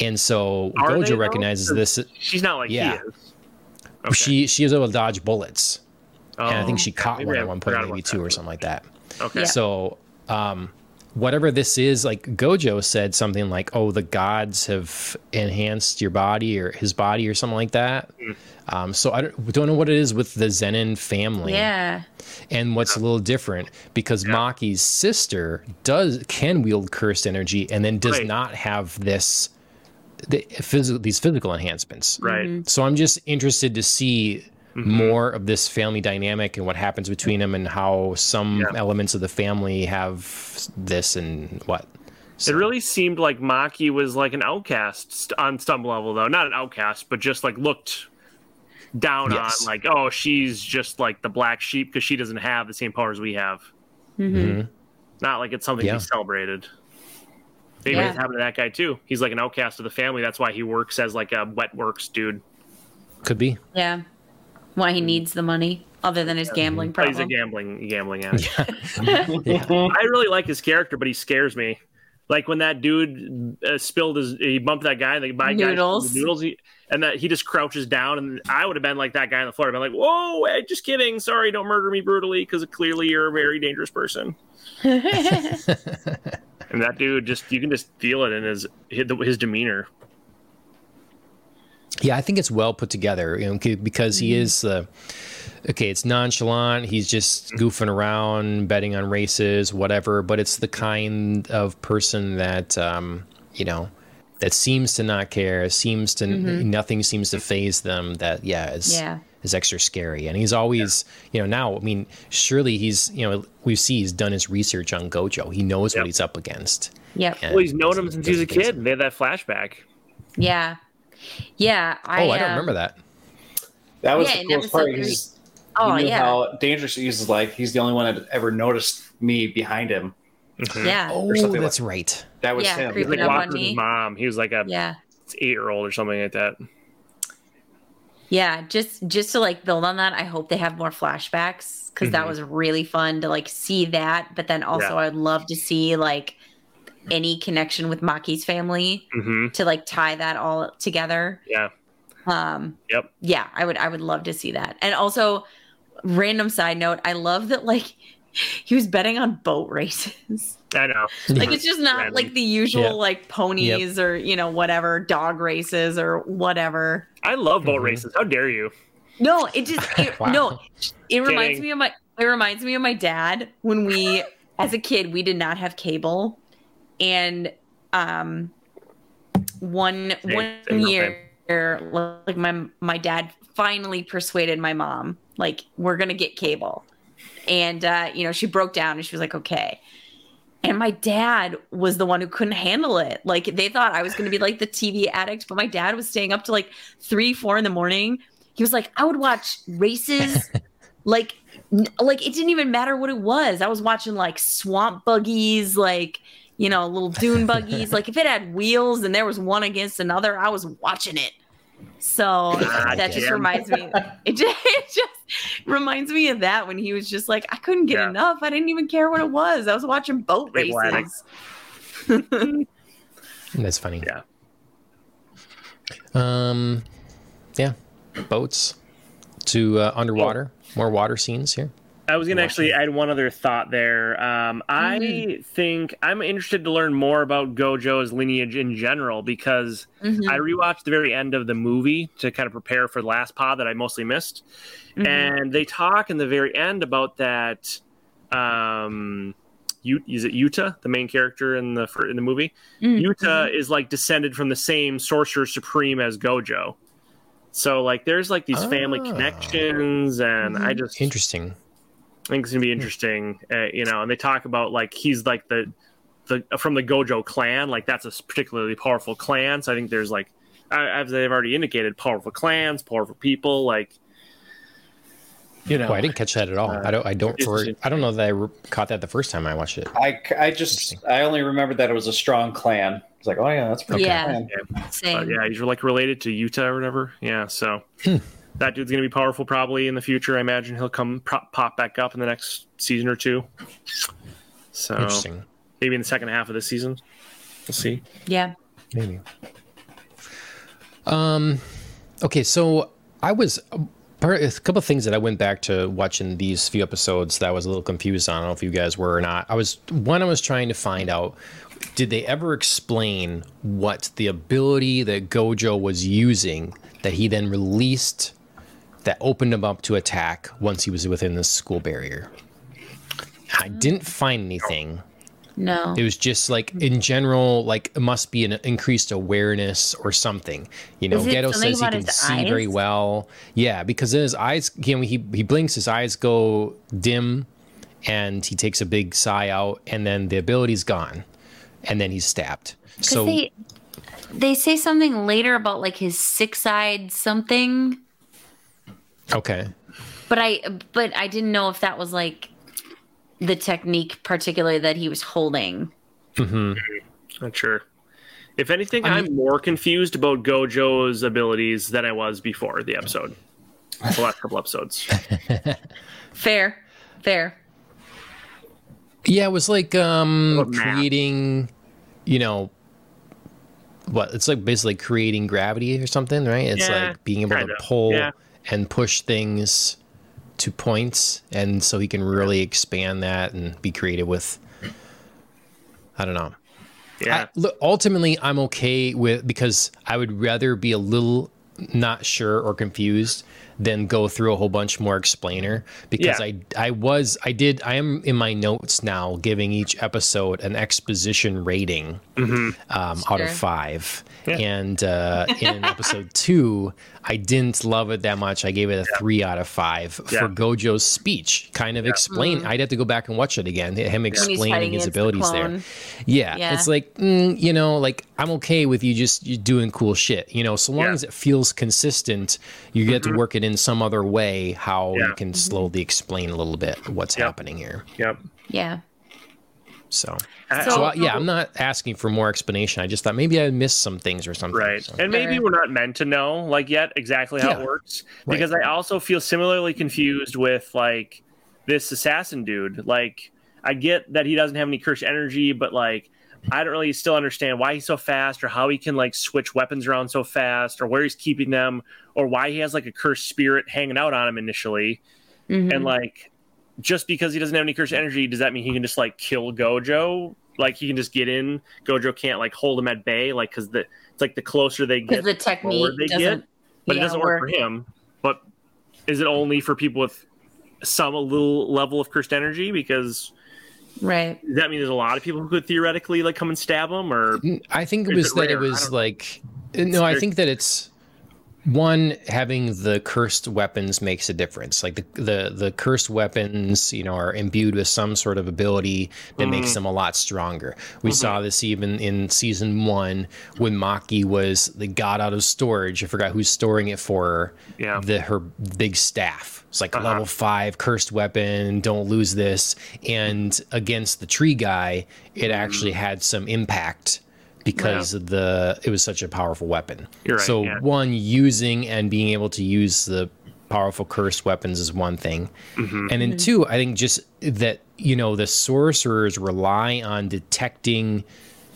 And so Are they, Gojo though? recognizes 'Cause this She's not like Yeah. he is. Okay. she she is able to dodge bullets. and I think Oh, she caught one I at one point, maybe two that. or something like that. Okay. Yeah. So, um, whatever this is, like Gojo said something like, "Oh, the gods have enhanced your body or his body or something like that." Hmm. Um, so I don't, don't know what it is with the Zenin family, Yeah. and what's a little different because Yeah. Maki's sister does can wield cursed energy and then does Right. not have this the physical these physical enhancements. Right. Mm-hmm. So I'm just interested to see Mm-hmm. more of this family dynamic and what happens between them and how some Yeah. elements of the family have this and what. It really seemed like Maki was like an outcast on some level, though. Not an outcast, but just like looked down Yes. on, like, oh, she's just like the black sheep because she doesn't have the same powers we have. Mm-hmm. Not like it's something Yeah. to be celebrated. Maybe Yeah. it's happened to that guy too. He's like an outcast of the family. That's why he works as like a wet works dude. Could be. Yeah. Why he needs the money other than his gambling But he's a gambling gambling addict. Yeah. I really like his character, but he scares me. Like when that dude uh, spilled his, he bumped that guy, and the my guy Noodles. spilled the noodles, he, and that he just crouches down, and I would have been like that guy on the floor. I'd been like, "Whoa, just kidding, sorry, don't murder me brutally, because clearly you're a very dangerous person." And that dude just, you can just feel it in his his demeanor. Yeah, I think it's well put together, you know, because he Mm-hmm. is uh, okay. It's nonchalant. He's just goofing around, betting on races, whatever. But it's the kind of person that um, you know that seems to not care. Seems to nothing seems to phase them. That yeah is Yeah. is extra scary. And he's always you know now. I mean, surely he's you know we see he's done his research on Gojo. He knows Yep. what he's up against. yep. And Well, he's known him since he was a kid. him. They had that flashback. Yeah. Yeah. I, Oh, I don't um, remember that. that was Yeah, the in coolest part. He's, Oh, he knew yeah. how dangerous he is. Like he's the only one that ever noticed me behind him. Yeah. Oh, something that's right. That was Yeah, him. Like up on walking with his mom. He was like a Yeah. eight year old or something like that. Yeah, just just to like build on that, I hope they have more flashbacks because that Mhm. was really fun to like see that. But then also, Yeah. I'd love to see like any connection with Maki's family hmm to like tie that all together. Yeah. Um, Yep. yeah, I would I would love to see that. And also, random side note, I love that like he was betting on boat races. I know. like it's just not Random. like the usual Yeah. like ponies or you know whatever dog races or whatever. I love boat Mhm. races. How dare you? No, it just it, Wow. no. It reminds Kidding. me of my it reminds me of my dad when we as a kid we did not have cable and um one Same- one same, year like my my dad finally persuaded my mom like we're going to get cable. And uh you know she broke down and she was like okay. And my dad was the one who couldn't handle it. Like they thought I was going to be like the TV addict, but my dad was staying up to like three, four in the morning. He was like, I would watch races, like, n- like it didn't even matter what it was. I was watching like swamp buggies, like you know, little dune buggies. like if it had wheels and there was one against another, I was watching it. So that just reminds me. It just, it just reminds me of that when he was just like, I couldn't get Yeah. enough. I didn't even care what it was. I was watching boat Big races. That's funny. Yeah. Um, yeah, boats to uh, underwater. More water scenes here. I was gonna actually add one other thought there. Um, I think I'm interested to learn more about Gojo's lineage in general because Mhm, I rewatched the very end of the movie to kind of prepare for the last pod that I mostly missed, mhm. and they talk in the very end about that. Um, U- is it Yuta, the main character in the in the movie? Mhm, Yuta is like descended from the same sorcerer supreme as Gojo. So like there's like these family Ah. connections, and I Mhm. just Interesting. I think it's gonna be interesting, uh, you know. And they talk about like he's like the the from the Gojo clan, like that's a particularly powerful clan. So I think there's like, uh, as they've already indicated, powerful clans, powerful people, like you know. Oh, I didn't catch that at all. I don't. I don't. For, I don't know that I re- caught that the first time I watched it. I, I just I only remembered that it was a strong clan. It's like, oh yeah, that's pretty Yeah. good clan. But Same. yeah, he's like related to Yuta or whatever. Yeah, so Hmm. That dude's gonna be powerful probably in the future. I imagine he'll come pop, pop back up in the next season or two. So Interesting. maybe in the second half of the season, we'll see. Yeah. Maybe. Um. Okay, so I was a couple of things that I went back to watching these few episodes that I was a little confused on. I don't know if you guys were or not. I was one. I was trying to find out. Did they ever explain what the ability that Gojo was using that he then released that opened him up to attack once he was within the school barrier? I didn't find anything. No. It was just like in general, like it must be an increased awareness or something. You know, Geto says he can see very well. Yeah, because then his eyes, you know, he he blinks, his eyes go dim, and he takes a big sigh out, and then the ability's gone, and then he's stabbed. So they they say something later about like his six-eyed something, okay, but I but I didn't know if that was like the technique particularly that he was holding. hmm Not sure. If anything, I I am more confused about Gojo's abilities than I was before the episode. The last couple episodes. Fair. Fair. yeah, it was like um creating, you know. What it's like basically creating gravity or something, right? It's Yeah, like being able kinda, to pull yeah. And push things to points and so he can really expand that and be creative with i don't know Yeah. I, look, ultimately i'm okay with because i would rather be a little not sure or confused than go through a whole bunch more explainer because Yeah. i i was i did i am in my notes now giving each episode an exposition rating um, out of five. Yeah. And uh, in episode two, I didn't love it that much. I gave it a three out of five Yeah. for Gojo's speech, kind of explain. I'd have to go back and watch it again. Him explaining his against the abilities there. Yeah, Yeah. it's like mm, you know, like I'm okay with you just you doing cool shit. You know, so long Yeah. as it feels consistent, you get to work it in some other way. How Yeah. you can slowly explain a little bit what's Yep. happening here. Yep. Yeah. So, so, So- uh, yeah, I'm not asking for more explanation. I just thought maybe I missed some things or something. Right. so. And maybe we're not meant to know like yet exactly how Yeah. it works Right. because I also feel similarly confused with like this assassin dude. Like I get that he doesn't have any cursed energy, but like I don't really still understand why he's so fast or how he can like switch weapons around so fast or where he's keeping them or why he has like a cursed spirit hanging out on him initially. Mhm. And like just because he doesn't have any cursed energy, does that mean he can just like kill Gojo? Like he can just get in. Gojo can't like hold him at bay, like because the it's like the closer they get, the the technique slower they get. But yeah, it doesn't work for him. But is it only for people with some a little level of cursed energy? Because right does that mean there's a lot of people who could theoretically like come and stab him? Or I think it Is was it that it rare? I was like no, I think that it's one having the cursed weapons makes a difference like the, the the cursed weapons you know are imbued with some sort of ability that Mm. makes them a lot stronger we Mm-hmm. saw this even in season one when maki was the got out of storage i forgot who's storing it for her Yeah. the her big staff it's like Uh-huh. level five cursed weapon don't lose this and against the tree guy it actually had some impact because of the it was such a powerful weapon. You're right, so yeah. one using and being able to use the powerful cursed weapons is one thing. Mm-hmm. and then two i think just that you know the sorcerers rely on detecting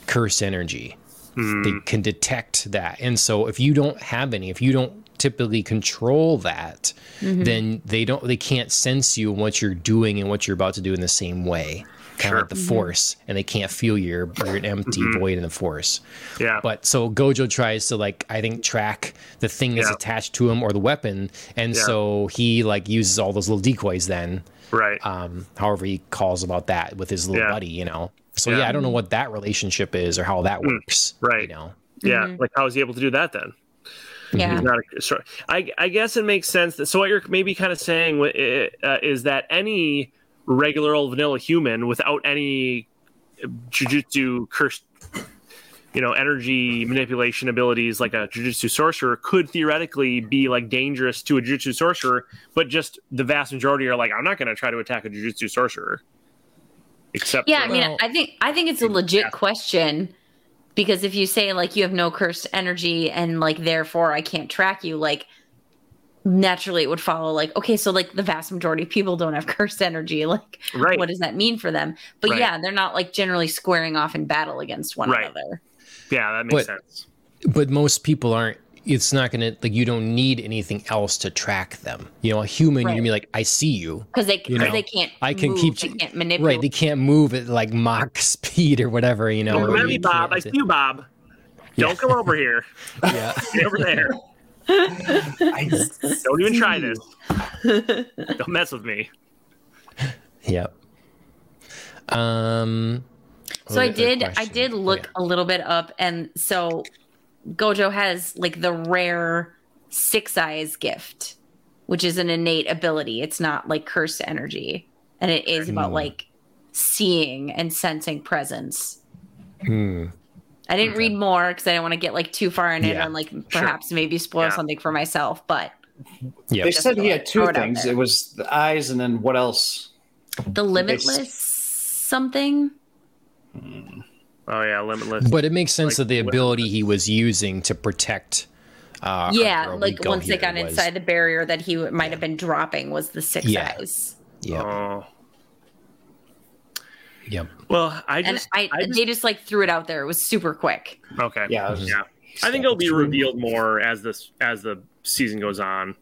curse energy. Mm. they can detect that. And so if you don't have any if you don't typically control that then they don't they can't sense you and what you're doing and what you're about to do in the same way kind Sure. of like the force and they can't feel you're you're an empty Mm-hmm. void in the force Yeah. but so Gojo tries to like I think track the thing that's Yeah. attached to him or the weapon, and Yeah. so he like uses all those little decoys then. right. Um, however he calls about that with his little Yeah. buddy, you know. So Yeah. yeah. I don't know what that relationship is or how that works. right. You know. yeah. Like, how is he able to do that then? Yeah. He's not a, so I, I guess it makes sense. That, so what you're maybe kind of saying uh, is that any regular old vanilla human without any jujutsu cursed, you know, energy manipulation abilities like a jujutsu sorcerer could theoretically be like dangerous to a jujutsu sorcerer, but just the vast majority are like, I'm not going to try to attack a jujutsu sorcerer. Except, Yeah, I mean, Well- I think I think it's a legit Yeah. question because if you say like you have no cursed energy and like therefore I can't track you, like naturally it would follow like okay, so like the vast majority of people don't have cursed energy. Like, Right. what does that mean for them? But Right. yeah, they're not like generally squaring off in battle against one Right. another. yeah, that makes But- sense. But most people aren't. It's not gonna like you don't need anything else to track them. You know, a human you're gonna be like, I see you. Because they You know, they can't. I can move, keep- They can't manipulate. Right, they can't move at like Mach speed or whatever. You know. Don't or me, Bob. I see you, Bob. Don't come over here. Yeah. Get over there. Don't even try this. Don't mess with me. Yep. Um. So I what other did I did Oh, look yeah. a little bit up and so Gojo has like the rare six eyes gift, which is an innate ability. It's not like cursed energy. And it is about Hmm. like seeing and sensing presence. Hmm. I didn't read more because I didn't want to get like too far in it Yeah, and like perhaps maybe spoil Yeah. something for myself. But Yep. They said he had two Throw it things. It was the eyes, and then what else? the limitless something. Oh yeah, limitless. But it makes sense Like, that the what- ability he was using to protect. Uh, yeah, like once they got was- inside the barrier that he might have been dropping was the six Yeah. eyes. Yeah. Oh. Yep. Well, I and just, I, I just they just like threw it out there. It was super quick. okay. Yeah, just- Yeah. I think it'll be revealed more as this as the season goes on.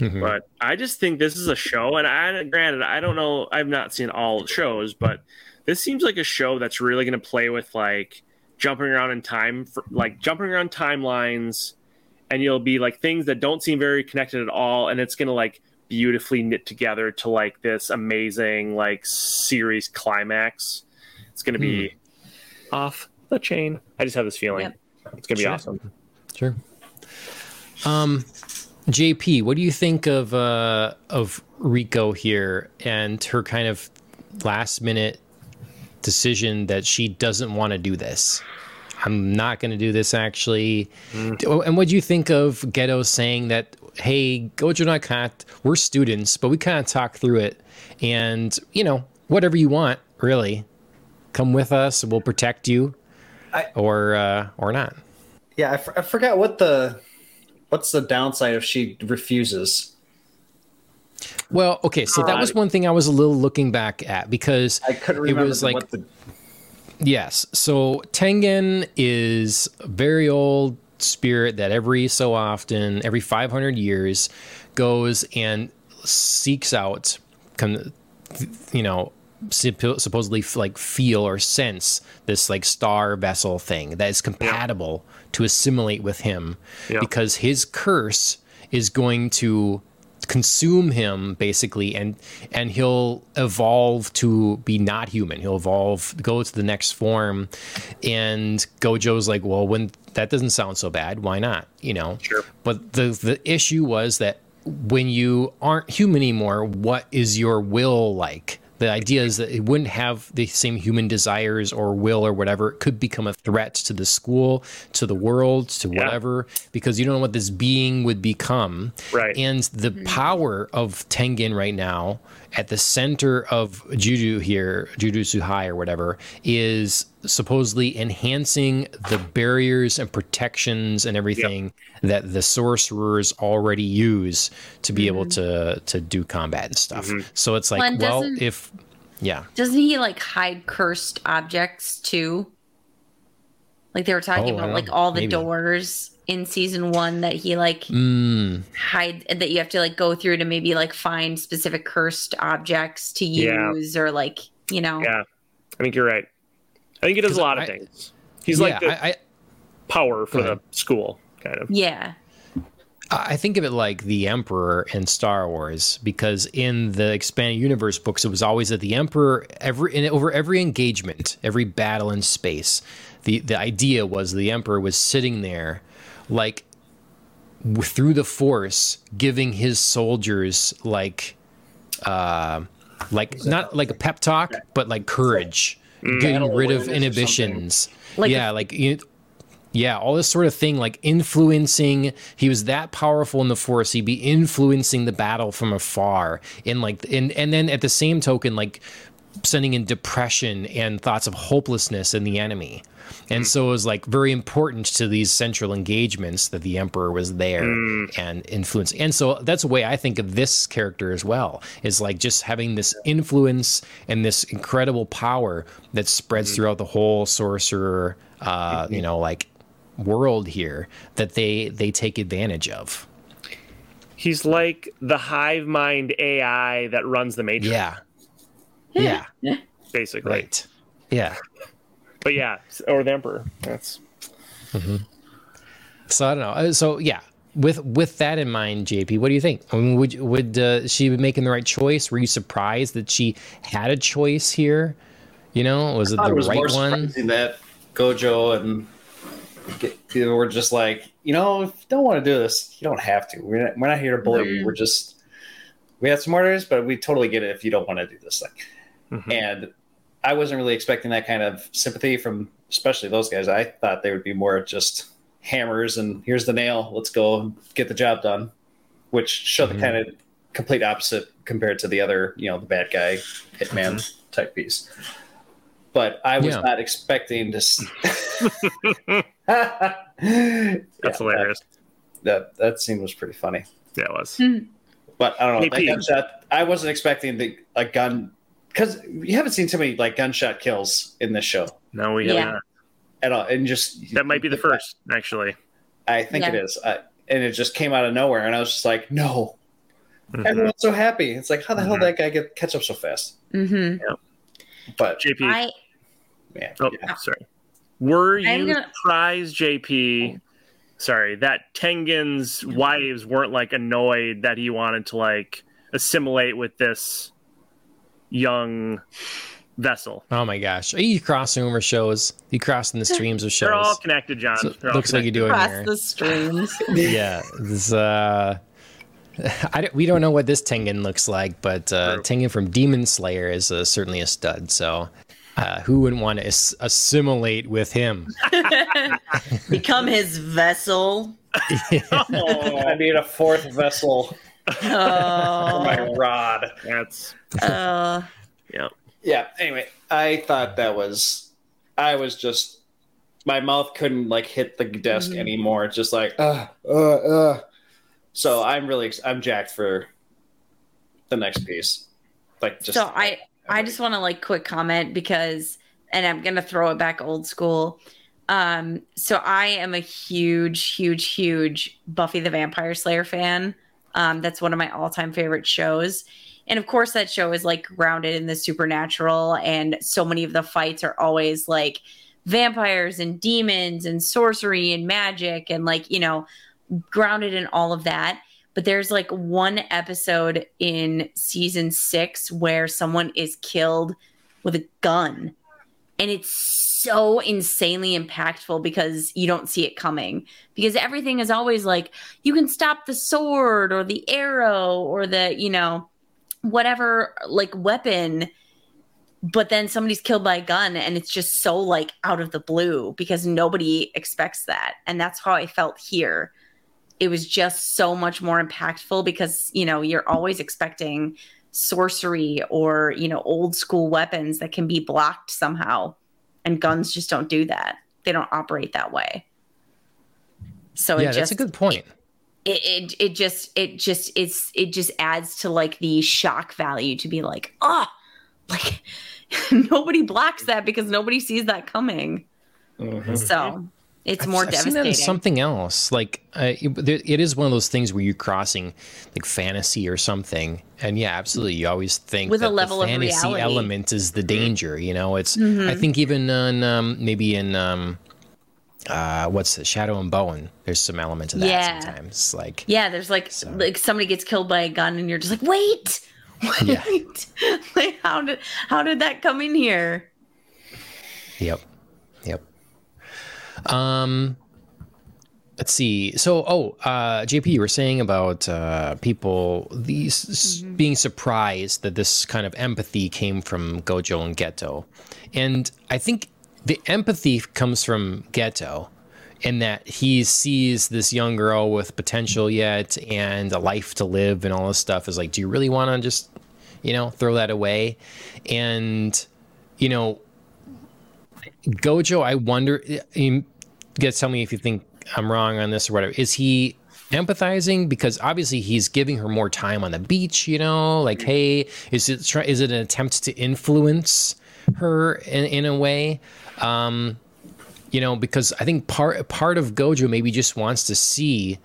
Mhm. But I just think this is a show, and I granted I don't know I've not seen all shows, but this seems like a show that's really going to play with like jumping around in time, for, like jumping around timelines, and you'll be like things that don't seem very connected at all, and it's going to like beautifully knit together to like this amazing like series climax. It's going to be off the chain. I just have this feeling Yep. it's going to be Sure. awesome. Sure. Um, JP, what do you think of uh of Riko here and her kind of last minute decision that she doesn't want to do this? I'm not going to do this actually. Oh, And what do you think of Geto saying that, hey, Gojo, I can't. we're students, but we kind of talk through it. And, you know, whatever you want, really. Come with us, we'll protect you. I- or uh, or not. Yeah, I, f- I forgot what the what's the downside if she refuses. Well, okay, so that was one thing I was a little looking back at because I couldn't it remember was like what the yes. So Tengen is very old spirit that every so often, every 500 years, goes and seeks out, you know, supposedly like feel or sense this like star vessel thing that is compatible to assimilate with him Yeah. because his curse is going to consume him basically and and he'll evolve to be not human. He'll evolve go to the next form and gojo's like well when that doesn't sound so bad. Why not? You know? Sure. but the the issue was that when you aren't human anymore what is your will like the idea is that it wouldn't have the same human desires or will or whatever. It could become a threat to the school, to the world, to Yeah. whatever, because you don't know what this being would become. Right. And the hmm. power of Tengen right now at the center of Juju here, Jujutsu High or whatever, is supposedly enhancing the barriers and protections and everything that the sorcerers already use to be able to to do combat and stuff. Mm-hmm. So it's like, Well, well, if yeah, Doesn't he like hide cursed objects too? Like they were talking Oh, about like all the Maybe. doors in season one that he like mm, hide that you have to like go through to maybe like find specific cursed objects to Yeah. use or like you know Yeah, I think you're right. I think he does a lot of things. He's yeah, like the I, I power for the school, kind of. yeah I think of it like the Emperor in Star Wars because in the expanded universe books, it was always that the Emperor every in, over every engagement, every battle in space, the the idea was the Emperor was sitting there, like through the Force, giving his soldiers like, uh, like not like a pep talk, but like courage, getting rid of inhibitions. Like yeah, like you. Yeah, all this sort of thing, like influencing. He was that powerful in the force. He'd be influencing the battle from afar, and like, and and then at the same token, like sending in depression and thoughts of hopelessness in the enemy. And so it was like very important to these central engagements that the emperor was there mm. and influence. And so that's the way I think of this character as well. Is like just having this influence and this incredible power that spreads mm-hmm. throughout the whole sorcerer, uh, mm-hmm. you know, like world here that they they take advantage of. He's like the hive mind AI that runs the Matrix, Yeah. Yeah. basically. Right. Yeah. But yeah, or the Emperor. That's So I don't know. Uh, So yeah, with with that in mind, JP, what do you think? I mean, would would uh, she be making the right choice? Were you surprised that she had a choice here? You know, was it the it was right one? surprising that Gojo and get, people were just like, you know, if you don't want to do this, you don't have to. We're not, we're not here to bully you. We're just we have some orders, but we totally get it if you don't want to do this thing. Mhm. And I wasn't really expecting that kind of sympathy from especially those guys. I thought they would be more just hammers and here's the nail, let's go get the job done, which showed Mhm. the kind of complete opposite compared to the other, you know, the bad guy hitman type piece. But I was Yeah. not expecting to. s- that's Yeah, hilarious. That, that that scene was pretty funny. Yeah, it was. But I don't know. That AP. gunshot, I wasn't expecting the a gun because you haven't seen too many like gunshot kills in this show No, we Yeah. haven't. at all, and just That might be the first, actually. I think it Yeah. is, I, and it just came out of nowhere, and I was just like, no. Mhm. Everyone's so happy. It's like, how the hell Mhm. did that guy get catch up so fast? Mm-hmm. But JP. I man, oh, yeah. sorry. Were I'm you gonna- surprised, JP? Sorry, that Tengen's wives weren't like annoyed that he wanted to like assimilate with this young vessel. Oh my gosh, are you crossing over shows? You crossing the streams of shows? They're all connected, John. So- all looks like you're doing cross here. the streams. yeah, this, uh, I don't- we don't know what this Tengen looks like, but uh, True. Tengen from Demon Slayer is uh, certainly a stud. So, uh, who wouldn't want to as- assimilate with him? Become his vessel. Oh, I need a fourth vessel for my Oh, rod. that's uh, yeah. Yeah. Anyway, I thought that was, I was just, my mouth couldn't like hit the desk Mhm. anymore. It's just like, uh, uh, uh. So I'm really, I'm jacked for the next piece. Like just. so I I just want to like quick comment because and I'm gonna throw it back old school. Um, so I am a huge, huge, huge Buffy the Vampire Slayer fan. Um, that's one of my all-time favorite shows. And of course, that show is like grounded in the supernatural, and so many of the fights are always like vampires and demons and sorcery and magic and like, you know, grounded in all of that. but there's like one episode in season six where someone is killed with a gun. And it's so insanely impactful because you don't see it coming. Because everything is always like, you can stop the sword or the arrow or the, you know, whatever like weapon but then somebody's killed by a gun and it's just so like out of the blue because nobody expects that. And that's how i felt here. It was just so much more impactful because you know you're always expecting sorcery or you know old school weapons that can be blocked somehow and guns just don't do that they don't operate that way so yeah, it just that's a good point. it, it it just it just it's it just adds to like the shock value to be like ah like nobody blocks that because nobody sees that coming Mhm. so it's I've- more I've seen that in something else. Like uh, it, it is one of those things where you're crossing like fantasy or something, and yeah, absolutely. You always think With a level the of fantasy reality. element is the danger. You know, it's. Mhm. I think even in um, maybe in um, uh, what's it, Shadow and Bone, there's some element of that Yeah. sometimes. Like yeah there's like So- like somebody gets killed by a gun and you're just like wait Yeah. wait like how did how did that come in here. Yep. Um let's see. So oh, uh JP, you were saying about uh people these s- being surprised that this kind of empathy came from Gojo and Geto, And I think the empathy comes from Geto, in that he sees this young girl with potential yet and a life to live and all this stuff is like, do you really want to just, you know, throw that away? And, you know, Gojo, I wonder, you guys tell me if you think I'm wrong on this or whatever. Is he empathizing because obviously he's giving her more time on the beach, you know? Like, hey, is it is it an attempt to influence her in, in a way? Um, you know, because I think part part of Gojo maybe just wants to see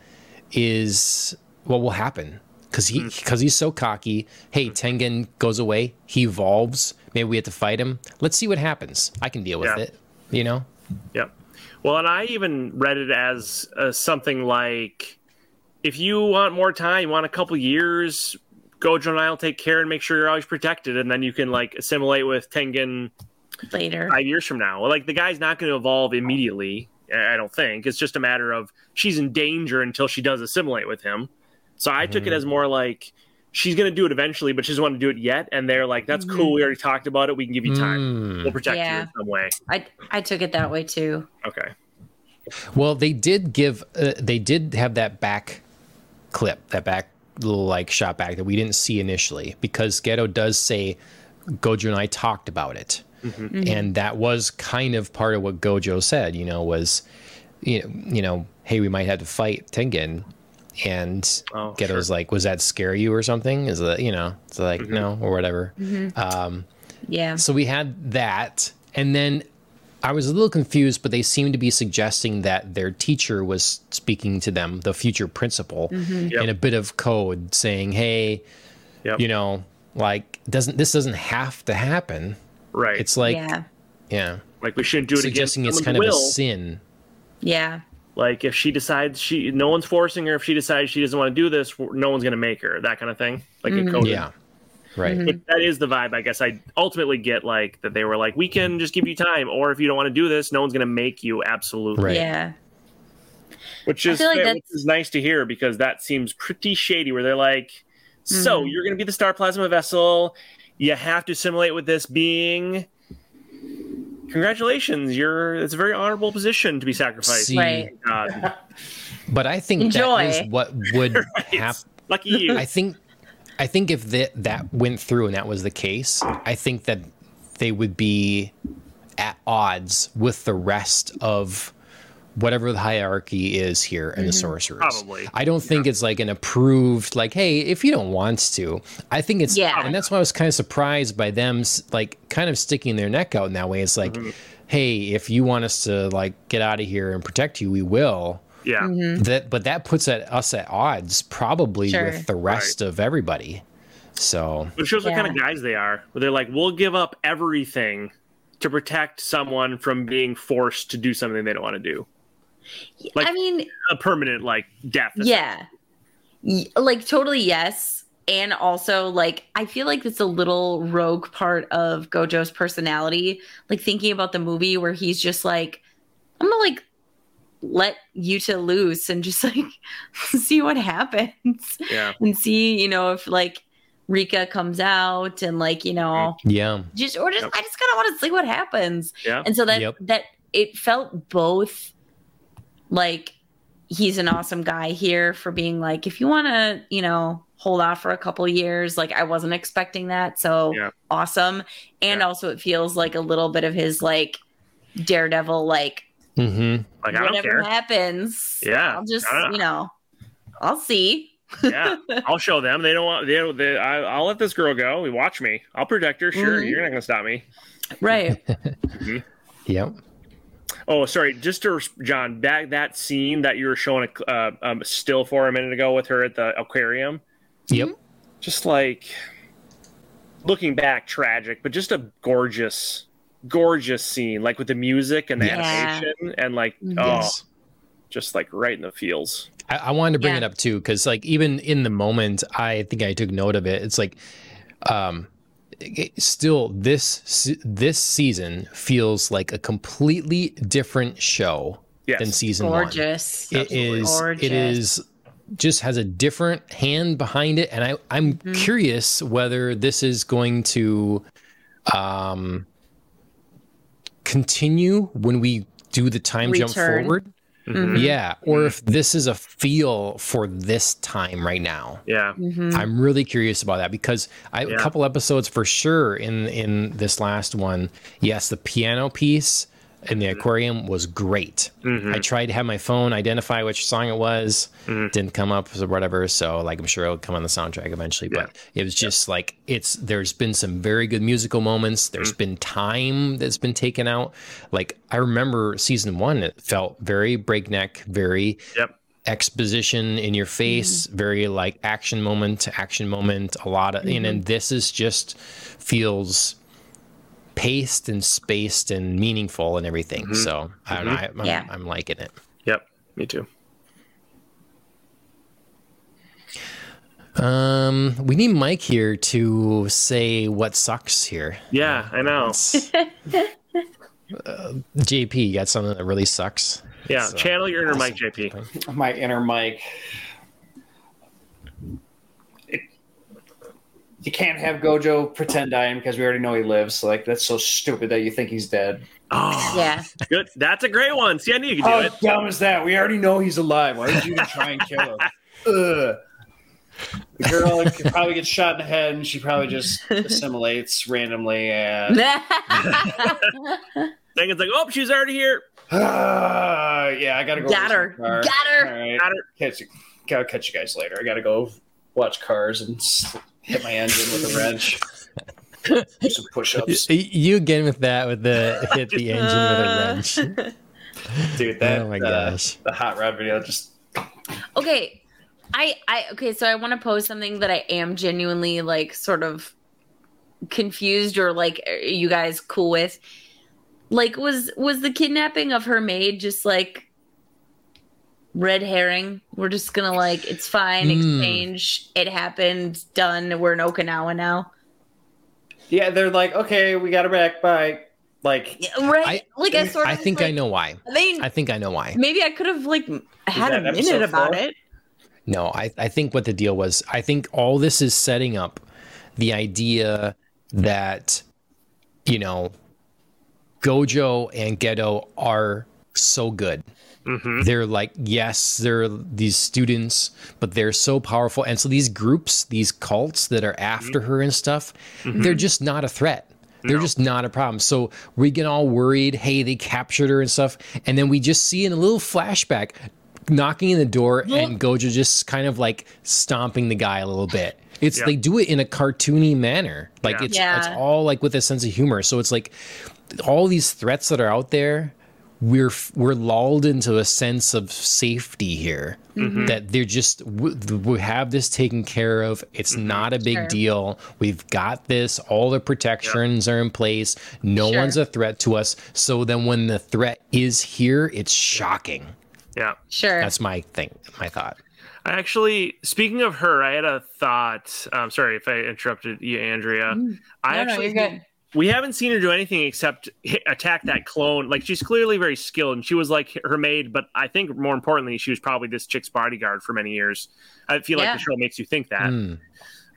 is what will happen because he hmm. because he's so cocky. Hey, Tengen goes away, he evolves. Maybe we have to fight him. Let's see what happens. I can deal with Yeah. it. You know? Yep. Well, and I even read it as uh, something like, if you want more time, you want a couple years, Gojo and I will take care and make sure you're always protected, and then you can like assimilate with Tengen later five years from now. Like the guy's not going to evolve immediately. I I don't think it's just a matter of she's in danger until she does assimilate with him. So I took it as more like she's going to do it eventually, but she doesn't want to do it yet. And they're like, "That's cool. We already talked about it. We can give you time. Mm. We'll protect you in some way." i i took it that way too Okay. Well, they did give. Uh, they did have that back clip, that back little like shot back that we didn't see initially, because Geto does say Gojo and I talked about it, and that was kind of part of what Gojo said. You know, was you know, you know, hey, we might have to fight Tengen. And Oh, Geto's like, was that scare you or something? Is that you know? It's like mm-hmm. no or whatever. Mm-hmm. Um, yeah So we had that, and then I was a little confused, but they seemed to be suggesting that their teacher was speaking to them, the future principal, mm-hmm. Yep. in a bit of code, saying, "Hey, Yep. you know, like doesn't this doesn't have to happen? Right. It's like, yeah yeah, like we shouldn't do it suggesting against it's someone's kind of a sin. yeah Like if she decides she, no one's forcing her. If she decides she doesn't want to do this, no one's going to make her. That kind of thing. Like in code. Yeah, right. But that is the vibe. I guess I ultimately get like that. They were like, we can just give you time, or if you don't want to do this, no one's going to make you. Absolutely. Right. yeah Which is like which is nice to hear because that seems pretty shady. Where they're like, so Mhm. you're going to be the star plasma vessel. You have to assimilate with this being. Congratulations, you're. It's a very honorable position to be sacrificed. See, Right. God, but I think Enjoy. that is what would happen. lucky you. I think I think if that that went through and that was the case, I think that they would be at odds with the rest of whatever the hierarchy is here in the mm-hmm. sorcerers. Probably. I don't think it's like an approved like hey, if you don't want to. I think it's Yeah. and that's why I was kind of surprised by them like kind of sticking their neck out in that way. It's like mm-hmm. hey, if you want us to like get out of here and protect you, we will yeah. Mm-hmm. that but that puts at us at odds probably Sure. with the rest of everybody so It shows what kind of guys they are. Where they're like, we'll give up everything to protect someone from being forced to do something they don't want to do. Like- i mean A permanent like death. yeah like totally yes and also like i feel like it's a little rogue part of gojo's personality like thinking about the movie where he's just like i'm gonna like let yuta loose and just like see what happens Yeah. and see you know if like rika comes out and like you know mm-hmm. Yeah. just or just Yep. i just kind of want to see what happens Yeah. and so that Yep. that it felt both like he's an awesome guy here for being like if you want to you know hold off for a couple years like i wasn't expecting that so Yeah. awesome and Yeah. also it feels like a little bit of his like daredevil like Mm-hmm. Like I don't whatever care. happens Yeah. i'll just you know i'll see yeah, I'll show them. They don't want. They, don't- they I, I'll let this girl go. Watch me. I'll protect her. Sure, Mhm. you're not gonna stop me. right Yep. Oh, sorry. Just to John, that that scene that you were showing a uh, um, still for a minute ago with her at the aquarium, Yep. just like looking back, tragic, but just a gorgeous, gorgeous scene, like with the music and the Yeah. animation, and like Mhm. oh, just like right in the feels. I, I wanted to bring Yeah. it up too, because like even in the moment, I think I took note of it. It's like, um, it, still this this season feels like a completely different show Yes. than season one. gorgeous It is. Gorgeous. It is just has a different hand behind it, and I I'm Mhm. curious whether this is going to, um, continue when we do the time jump forward. Mhm. Yeah, or if this is a feel for this time right now. Yeah. Mhm. I'm really curious about that because I Yeah. a couple episodes for sure in in this last one. Yes, the piano piece in the aquarium was great. Mhm. I tried to have my phone identify which song it was, Mhm. didn't come up or whatever. So like I'm sure it'll come on the soundtrack eventually. Yeah. But it was just like it's there's been some very good musical moments. There's Mm. been time that's been taken out. Like I remember season one, it felt very breakneck, very Yep. exposition in your face, very like action moment to action moment, a lot of and then this is just feels paced and spaced and meaningful and everything. So I don't know. I, I'm, Yeah. I'm liking it. Yep. Me too. Um, we need Mike here to say what sucks here. Yeah, I know. Uh, JP, you got something that really sucks? Yeah. So- Channel your inner Mike, JP. my inner Mike. You can't have Gojo pretend dying because we already know he lives. Like that's so stupid that you think he's dead. Oh, yeah good. That's a great one. See, I knew you could do How it. dumb is that? We already know he's alive. Why would you even try and kill him? Ugh. The girl could probably get shot in the head, and she probably just assimilates randomly. And Then it's like, oh, she's already here. uh, yeah, I gotta go. got her car. got her All right, Got her. catch you. Gotta catch you guys later. I gotta go watch cars and s- hit my engine with a wrench. Do some push-ups, You again with that with the hit the engine with a wrench. dude. That oh my uh, gosh. the hot rod video just okay i i okay so i want to pose something that i am genuinely like sort of confused or like are you guys cool with like was was the kidnapping of her maid just like red herring we're just gonna like it's fine Hmm. exchange it happened done we're in okinawa now yeah. They're like, okay, we got her back. Bye. Like, Yeah, right like i sort of I think like, I know why. they I think I know why. maybe i could have like had a minute about four? it No, I, I think what the deal was, I think all this is setting up the idea that, you know, Gojo and Geto are so good. Mm-hmm. They're like, yes, they're these students, but they're so powerful. And so these groups, these cults that are after her and stuff, they're just not a threat. They're No. just not a problem. So we get all worried, hey, they captured her and stuff. And then we just see in a little flashback knocking in the door and Gojo just kind of like stomping the guy a little bit. It's Yeah. they do it in a cartoony manner. Like Yeah. it's Yeah. it's all like with a sense of humor. So it's like all these threats that are out there, we're we're lulled into a sense of safety here. Mm-hmm. That they're just we, we have this taken care of. It's mm-hmm. not a big Sure. deal. We've got this. All the protections are in place. No Sure. one's a threat to us. So then when the threat is here, it's shocking. Yeah. sure That's my thing. My thought. I actually, speaking of her, I had a thought. I'm sorry if I interrupted you, Andrea. Mm. I No, no, actually you're good. We haven't seen her do anything except hit, attack that clone. Like she's clearly very skilled, and she was like her maid. But I think more importantly, she was probably this chick's bodyguard for many years. I feel like the show makes you think that. Mm.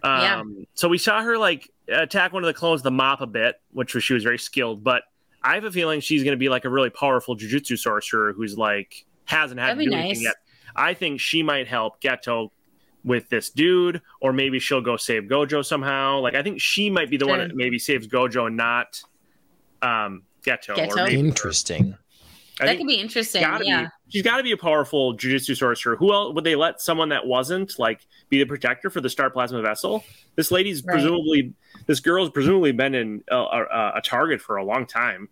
Yeah. Um, So we saw her like attack one of the clones, the mop a bit, which was she was very skilled. But I have a feeling she's going to be like a really powerful jujutsu sorcerer who's like hasn't had That'd to be do anything yet. I think she might help Geto with this dude, or maybe she'll go save Gojo somehow. Like I think she might be the one that maybe saves Gojo and not um, Geto. Geto? Or maybe, Interesting. I that could be interesting. gotta Yeah. be, she's got to be a powerful jujutsu sorcerer. Who else would they let someone that wasn't like be the protector for the star plasma vessel? This lady's Right. presumably, this girl's presumably been in a, a, a target for a long time,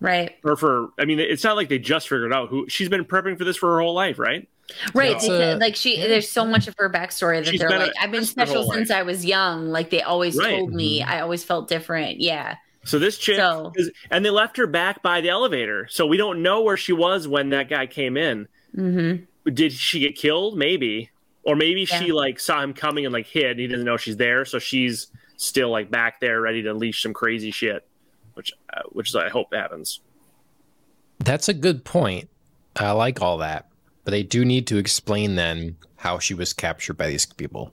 Right. or for. I mean, it's not like they just figured out who she's been prepping for this for her whole life, right? Right. It's they a- like she there's so much of her backstory that She's they're been like, a- I've been special since I was young. Like they always Right. told me I always felt different. Yeah. So this chick, So- is, and they left her back by the elevator, so we don't know where she was when that guy came in. Mm-hmm. Did she get killed? Maybe, or maybe she like saw him coming and like hid. And he doesn't know she's there, so she's still like back there, ready to unleash some crazy shit, which uh, which is I hope happens. That's a good point. I like all that, but they do need to explain then how she was captured by these people.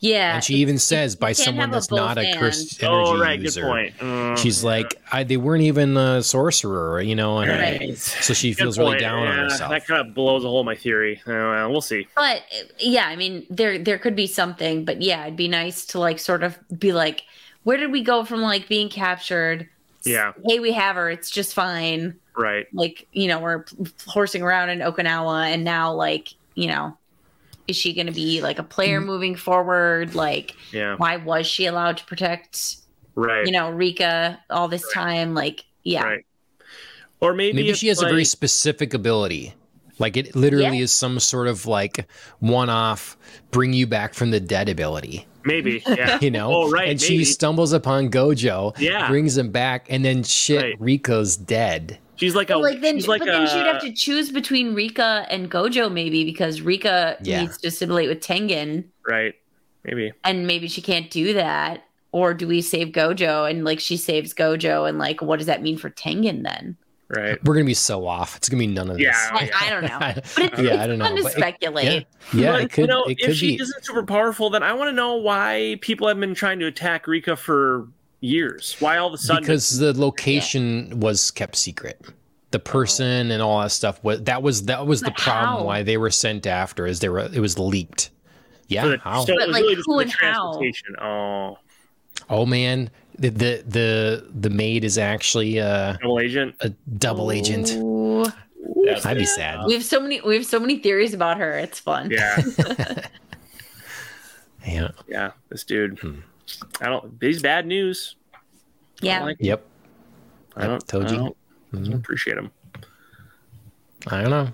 Yeah. and she even says by someone have a that's not both a and. cursed energy oh right, user. good point. Mm, She's yeah. like, I, they weren't even a sorcerer, you know, and Right. so she Good feels really point. down on herself. That kind of blows a hole in my theory. Uh, well, we'll see. But yeah, I mean, there there could be something, but yeah, it'd be nice to like sort of be like, where did we go from like being captured? Yeah. Hey, we have her. It's just fine. Right. Like you know, we're horsing around in Okinawa, and now like you know, is she going to be like a player mm-hmm. moving forward? Like, Yeah. why was she allowed to protect Right. you know Riko all this time? Like, yeah, Right. Or maybe Maybe she has a very specific ability. Like it literally Yeah. is some sort of like one-off bring you back from the dead ability. Maybe. Yeah. You know? Oh right. And maybe. she stumbles upon Gojo, Yeah. brings him back, and then shit, Right. Riko's dead. She's like a. But like then, she's like but then she'd have to choose between Riko and Gojo, maybe because Riko Yeah. needs to assimilate with Tengen. Right. Maybe. and maybe she can't do that or do we save gojo and like she saves gojo and like what does that mean for tengen then Right. We're gonna be so off. It's gonna be none of Yeah. this. I, I don't know but it's, yeah, it's I don't fun know. to but it- speculate yeah, yeah, But, it could. you know, it if she be. isn't super powerful, then I want to know why people have been trying to attack Riko for years. Why all of a sudden? because the location was kept secret. The person and all that stuff was that was that was the problem how? why they were sent after is they were it was leaked. Yeah, for the- how? so But, like, really who and how? Oh, oh man, the, the the the maid is actually uh, double agent. a double agent. Ooh. That's I'd be sad. we have so many we have so many theories about her it's fun Yeah, Yeah. yeah. This dude. Hmm. I don't. These bad news. Yeah don't like. Yep. I don't. Told I don't, I don't appreciate him. I don't know.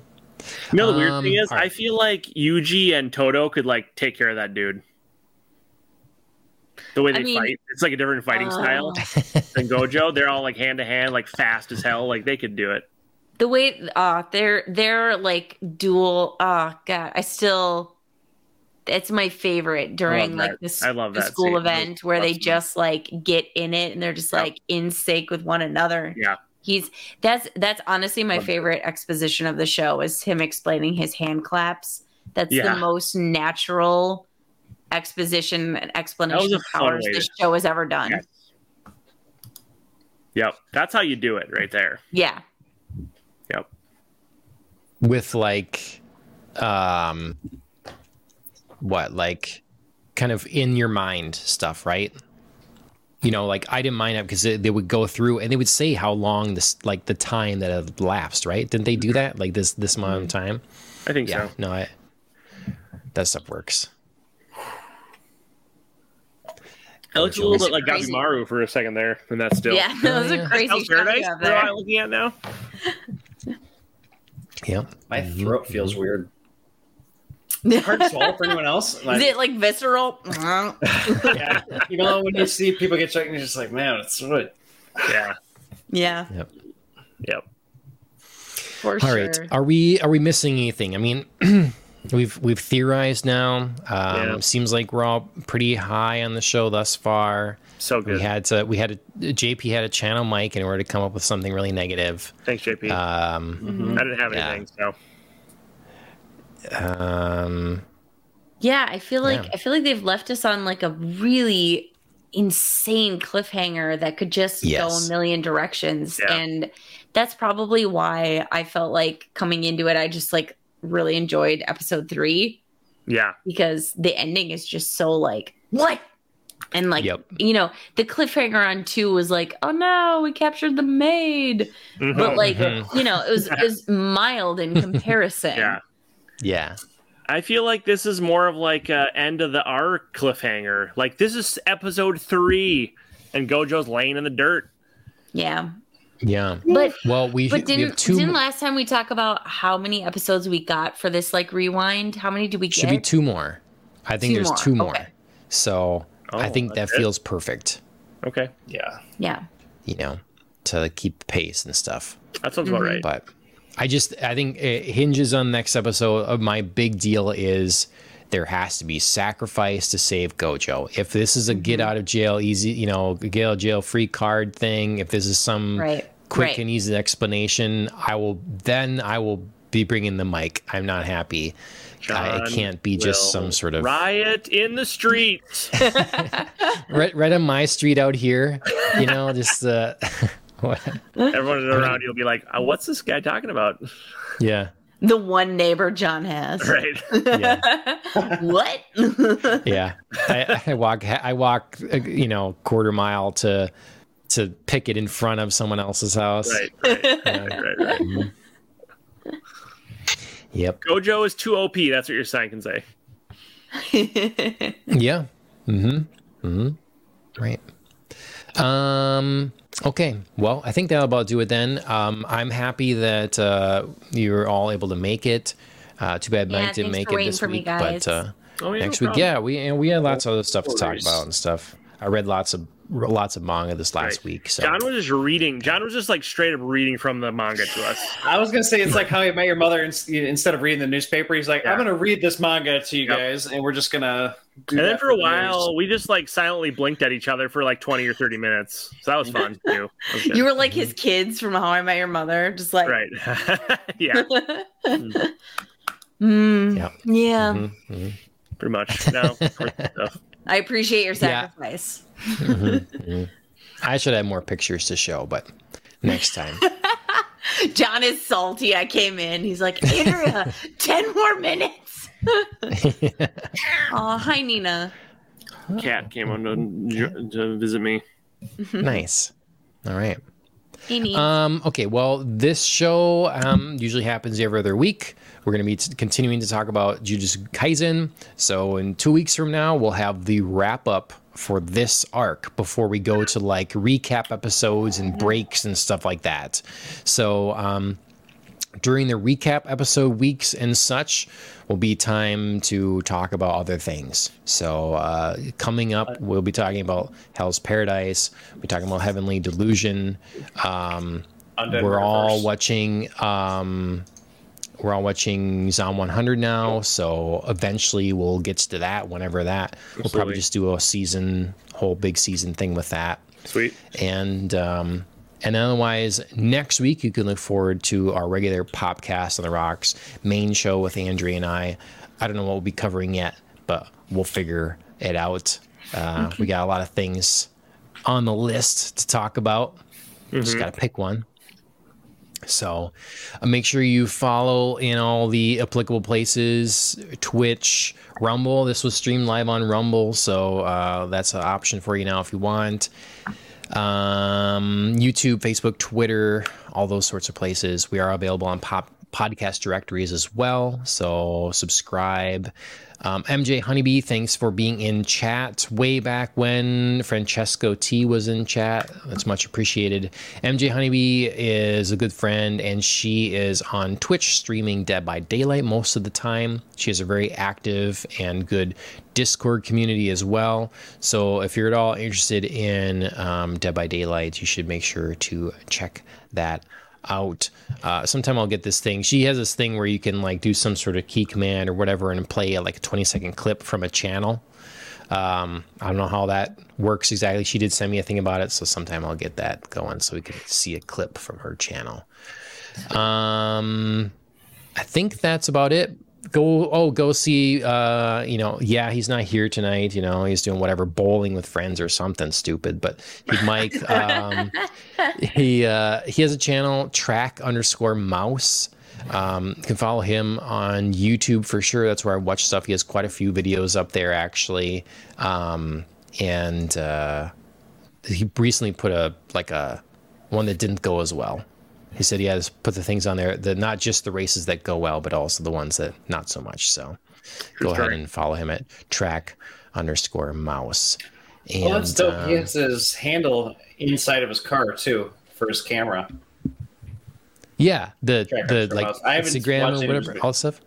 You know the weird Um, thing is, all right. I feel like Yuji and Todo could like take care of that dude. The way I they mean- fight, it's like a different fighting Uh, style than Gojo. They're all like hand to hand, like fast as hell. Like they could do it. the way uh they're they're like dual oh god i still it's my favorite during like this I love the school scene. event where they Awesome. just like get in it and they're just Yeah. like in sync with one another Yeah. he's that's that's honestly my Love it. favorite exposition of the show is him explaining his hand claps that's Yeah. the most natural exposition and explanation a of fun powers this to- show has ever done. Yes. Yep, that's how you do it, right there. yeah. Yep. with like um what like kind of in your mind stuff right? You know like i didn't mind it because they, they would go through and they would say how long this like the time that had lapsed right? Didn't they do that like this this amount of time? I think yeah. so. no i that stuff works It looks a little bit like crazy. Gabimaru for a second there, and that's still. yeah that was yeah. a crazy Hell's shot you Paradise. have What am I there. looking at now? yeah My throat mm-hmm. feels weird. Hard to swallow for anyone else. Like, Is it like visceral? yeah, you know, when you see people get checked, you're just like, man, it's what. Yeah. yeah, Yep. for all sure. right are we are we missing anything i mean we've we've theorized now. Um, Yeah. Seems like we're all pretty high on the show thus far. So We had to we had a JP had a channel Mike in order to come up with something really negative. Thanks, JP. Um, I didn't have yeah. anything, so um, Yeah, I feel like Yeah. I feel like they've left us on like a really insane cliffhanger that could just go a million directions. Yeah. And that's probably why I felt like coming into it, I just like really enjoyed episode three yeah, because the ending is just so like, what? And like, Yep. you know, the cliffhanger on two was like, oh no, we captured the maid. Mhm. But like, Mhm. you know, it was it was mild in comparison. yeah. yeah, I feel like this is more of like a end of the arc cliffhanger. Like this is episode three, and Gojo's laying in the dirt. Yeah. Yeah. But Well, we, But didn't have 2 didn't mo- last time we talk about how many episodes we got for this like rewind? How many did we get? should be two more. I think Two there's more, two more. okay. So I Oh, think that that's it? feels perfect. Okay, Yeah. yeah. You know, to keep the pace and stuff. that sounds about mm-hmm. right. But I just I think it hinges on next episode. Uh, my big deal is there has to be sacrifice to save Gojo. If this is a get Mm-hmm. out of jail easy, you know, get out of jail free card thing, if this is some Right. quick right. and easy explanation, I will then I will be bringing the mic. I'm not happy. I, it can't be just some sort of riot in the streets. right, right on my street out here. You know, just uh. Everyone around you will be like, uh, "What's this guy talking about?" yeah, the one neighbor John has. Right? yeah. what? yeah I, I walk i walk you know quarter mile to to pick it in front of someone else's house Right. Right. right, right, right. yep Gojo is too OP. That's what your sign can say. yeah mm-hmm mm-hmm right um okay well i think that'll about do it then um i'm happy that uh you're all able to make it uh too bad Yeah, mike didn't make for it this for me, week guys. but uh Oh, yeah, next no week yeah we and we had lots of other stuff to talk about and stuff i read lots of lots of manga this last Right. week so John was just reading. John was just like straight up reading from the manga to us. I was gonna say it's like how you met your mother. ins- Instead of reading the newspaper, he's like, Yeah. "I'm gonna read this manga to you Yep. guys, and we're just gonna." Do and then that for a while, news." we just like silently blinked at each other for like twenty or thirty minutes. So that was fun too. That was you were like his kids from How I Met Your Mother, just like right. yeah, Mm, Yeah. yeah. Mhm, mhm. pretty much. No. I appreciate your Yeah. sacrifice. I should have more pictures to show, but next time. John is salty. I came in. He's like, Andrea, 10 more minutes. Oh, hi, Nina. Cat came on to, to visit me. nice. All right. Hey, Um, okay. Well, this show um, usually happens every other week. We're going to be t- continuing to talk about Jujutsu Kaisen. So in two weeks from now, we'll have the wrap up for this arc before we go to like recap episodes and breaks and stuff like that. So um, during the recap episode weeks and such will be time to talk about other things. So uh, coming up, we'll be talking about Hell's Paradise. We'll be talking about Heavenly Delusion. Um, we're all watching. Um, we're all watching Zom 100 now, so eventually we'll get to that. Whenever that, we'll probably just do a season, whole big season thing with that Sweet. and um, and otherwise next week you can look forward to our regular popcast on the rocks main show with andrea and i. I don't know what we'll be covering yet but we'll figure it out. Uh, we got a lot of things on the list to talk about. Just gotta pick one. So uh, make sure you follow in all the applicable places Twitch, Rumble. This was streamed live on Rumble, so uh, that's an option for you now if you want. Um, YouTube, Facebook, Twitter, all those sorts of places. We are available on pop podcast directories as well. So subscribe. Um, MJ Honeybee, thanks for being in chat way back when Francesco T was in chat. That's much appreciated. MJ Honeybee is a good friend, and she is on Twitch streaming Dead by Daylight most of the time. She has a very active and good Discord community as well. So if you're at all interested in um, Dead by Daylight, you should make sure to check that out. Uh, sometime I'll get this thing. She has this thing where you can like do some sort of key command or whatever and play like a 20 second clip from a channel. Um, I don't know how that works exactly. She did send me a thing about it, so sometime I'll get that going so we can see a clip from her channel. Um, I think that's about it. Go oh go see uh you know yeah he's not here tonight you know he's doing whatever bowling with friends or something stupid but he Mike um he uh he has a channel track underscore mouse um, you can follow him on YouTube for sure. That's where I watch stuff. He has quite a few videos up there actually, um, and uh, he recently put a like a one that didn't go as well. He said he has put the things on there that not just the races that go well, but also the ones that not so much. So go ahead and follow him at track underscore mouse. And, well, that's dope. um, he has his handle inside of his car too for his camera. yeah, the Track the like mouse. I Instagram watched or whatever, all that stuff.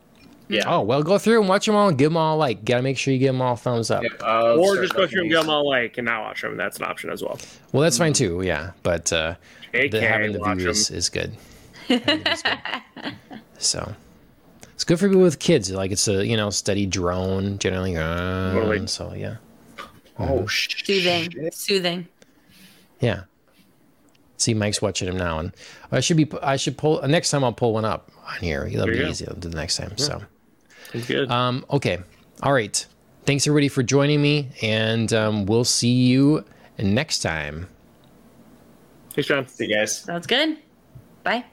Yeah. Oh well, go through and watch them all and give them all like. Gotta make sure you give them all thumbs up. Yep, uh, or just go through and give them all like and not watch them. That's an option as well. Well, that's fine too. Yeah, but uh, AK, the, having the watch view is, them. is good. Having good. so it's good for people with kids. Like it's a you know steady drone generally. Uh, Totally. So yeah, Oh shit! Soothing. Soothing. yeah. See, Mike's watching him now, and I should be. I should pull next time. I'll pull one up on here. That'll There be easy. I'll do the next time. So. It's good. Um, okay. All right. Thanks everybody for joining me, and um, we'll see you next time. Thanks, John. See you guys. Sounds good. Bye.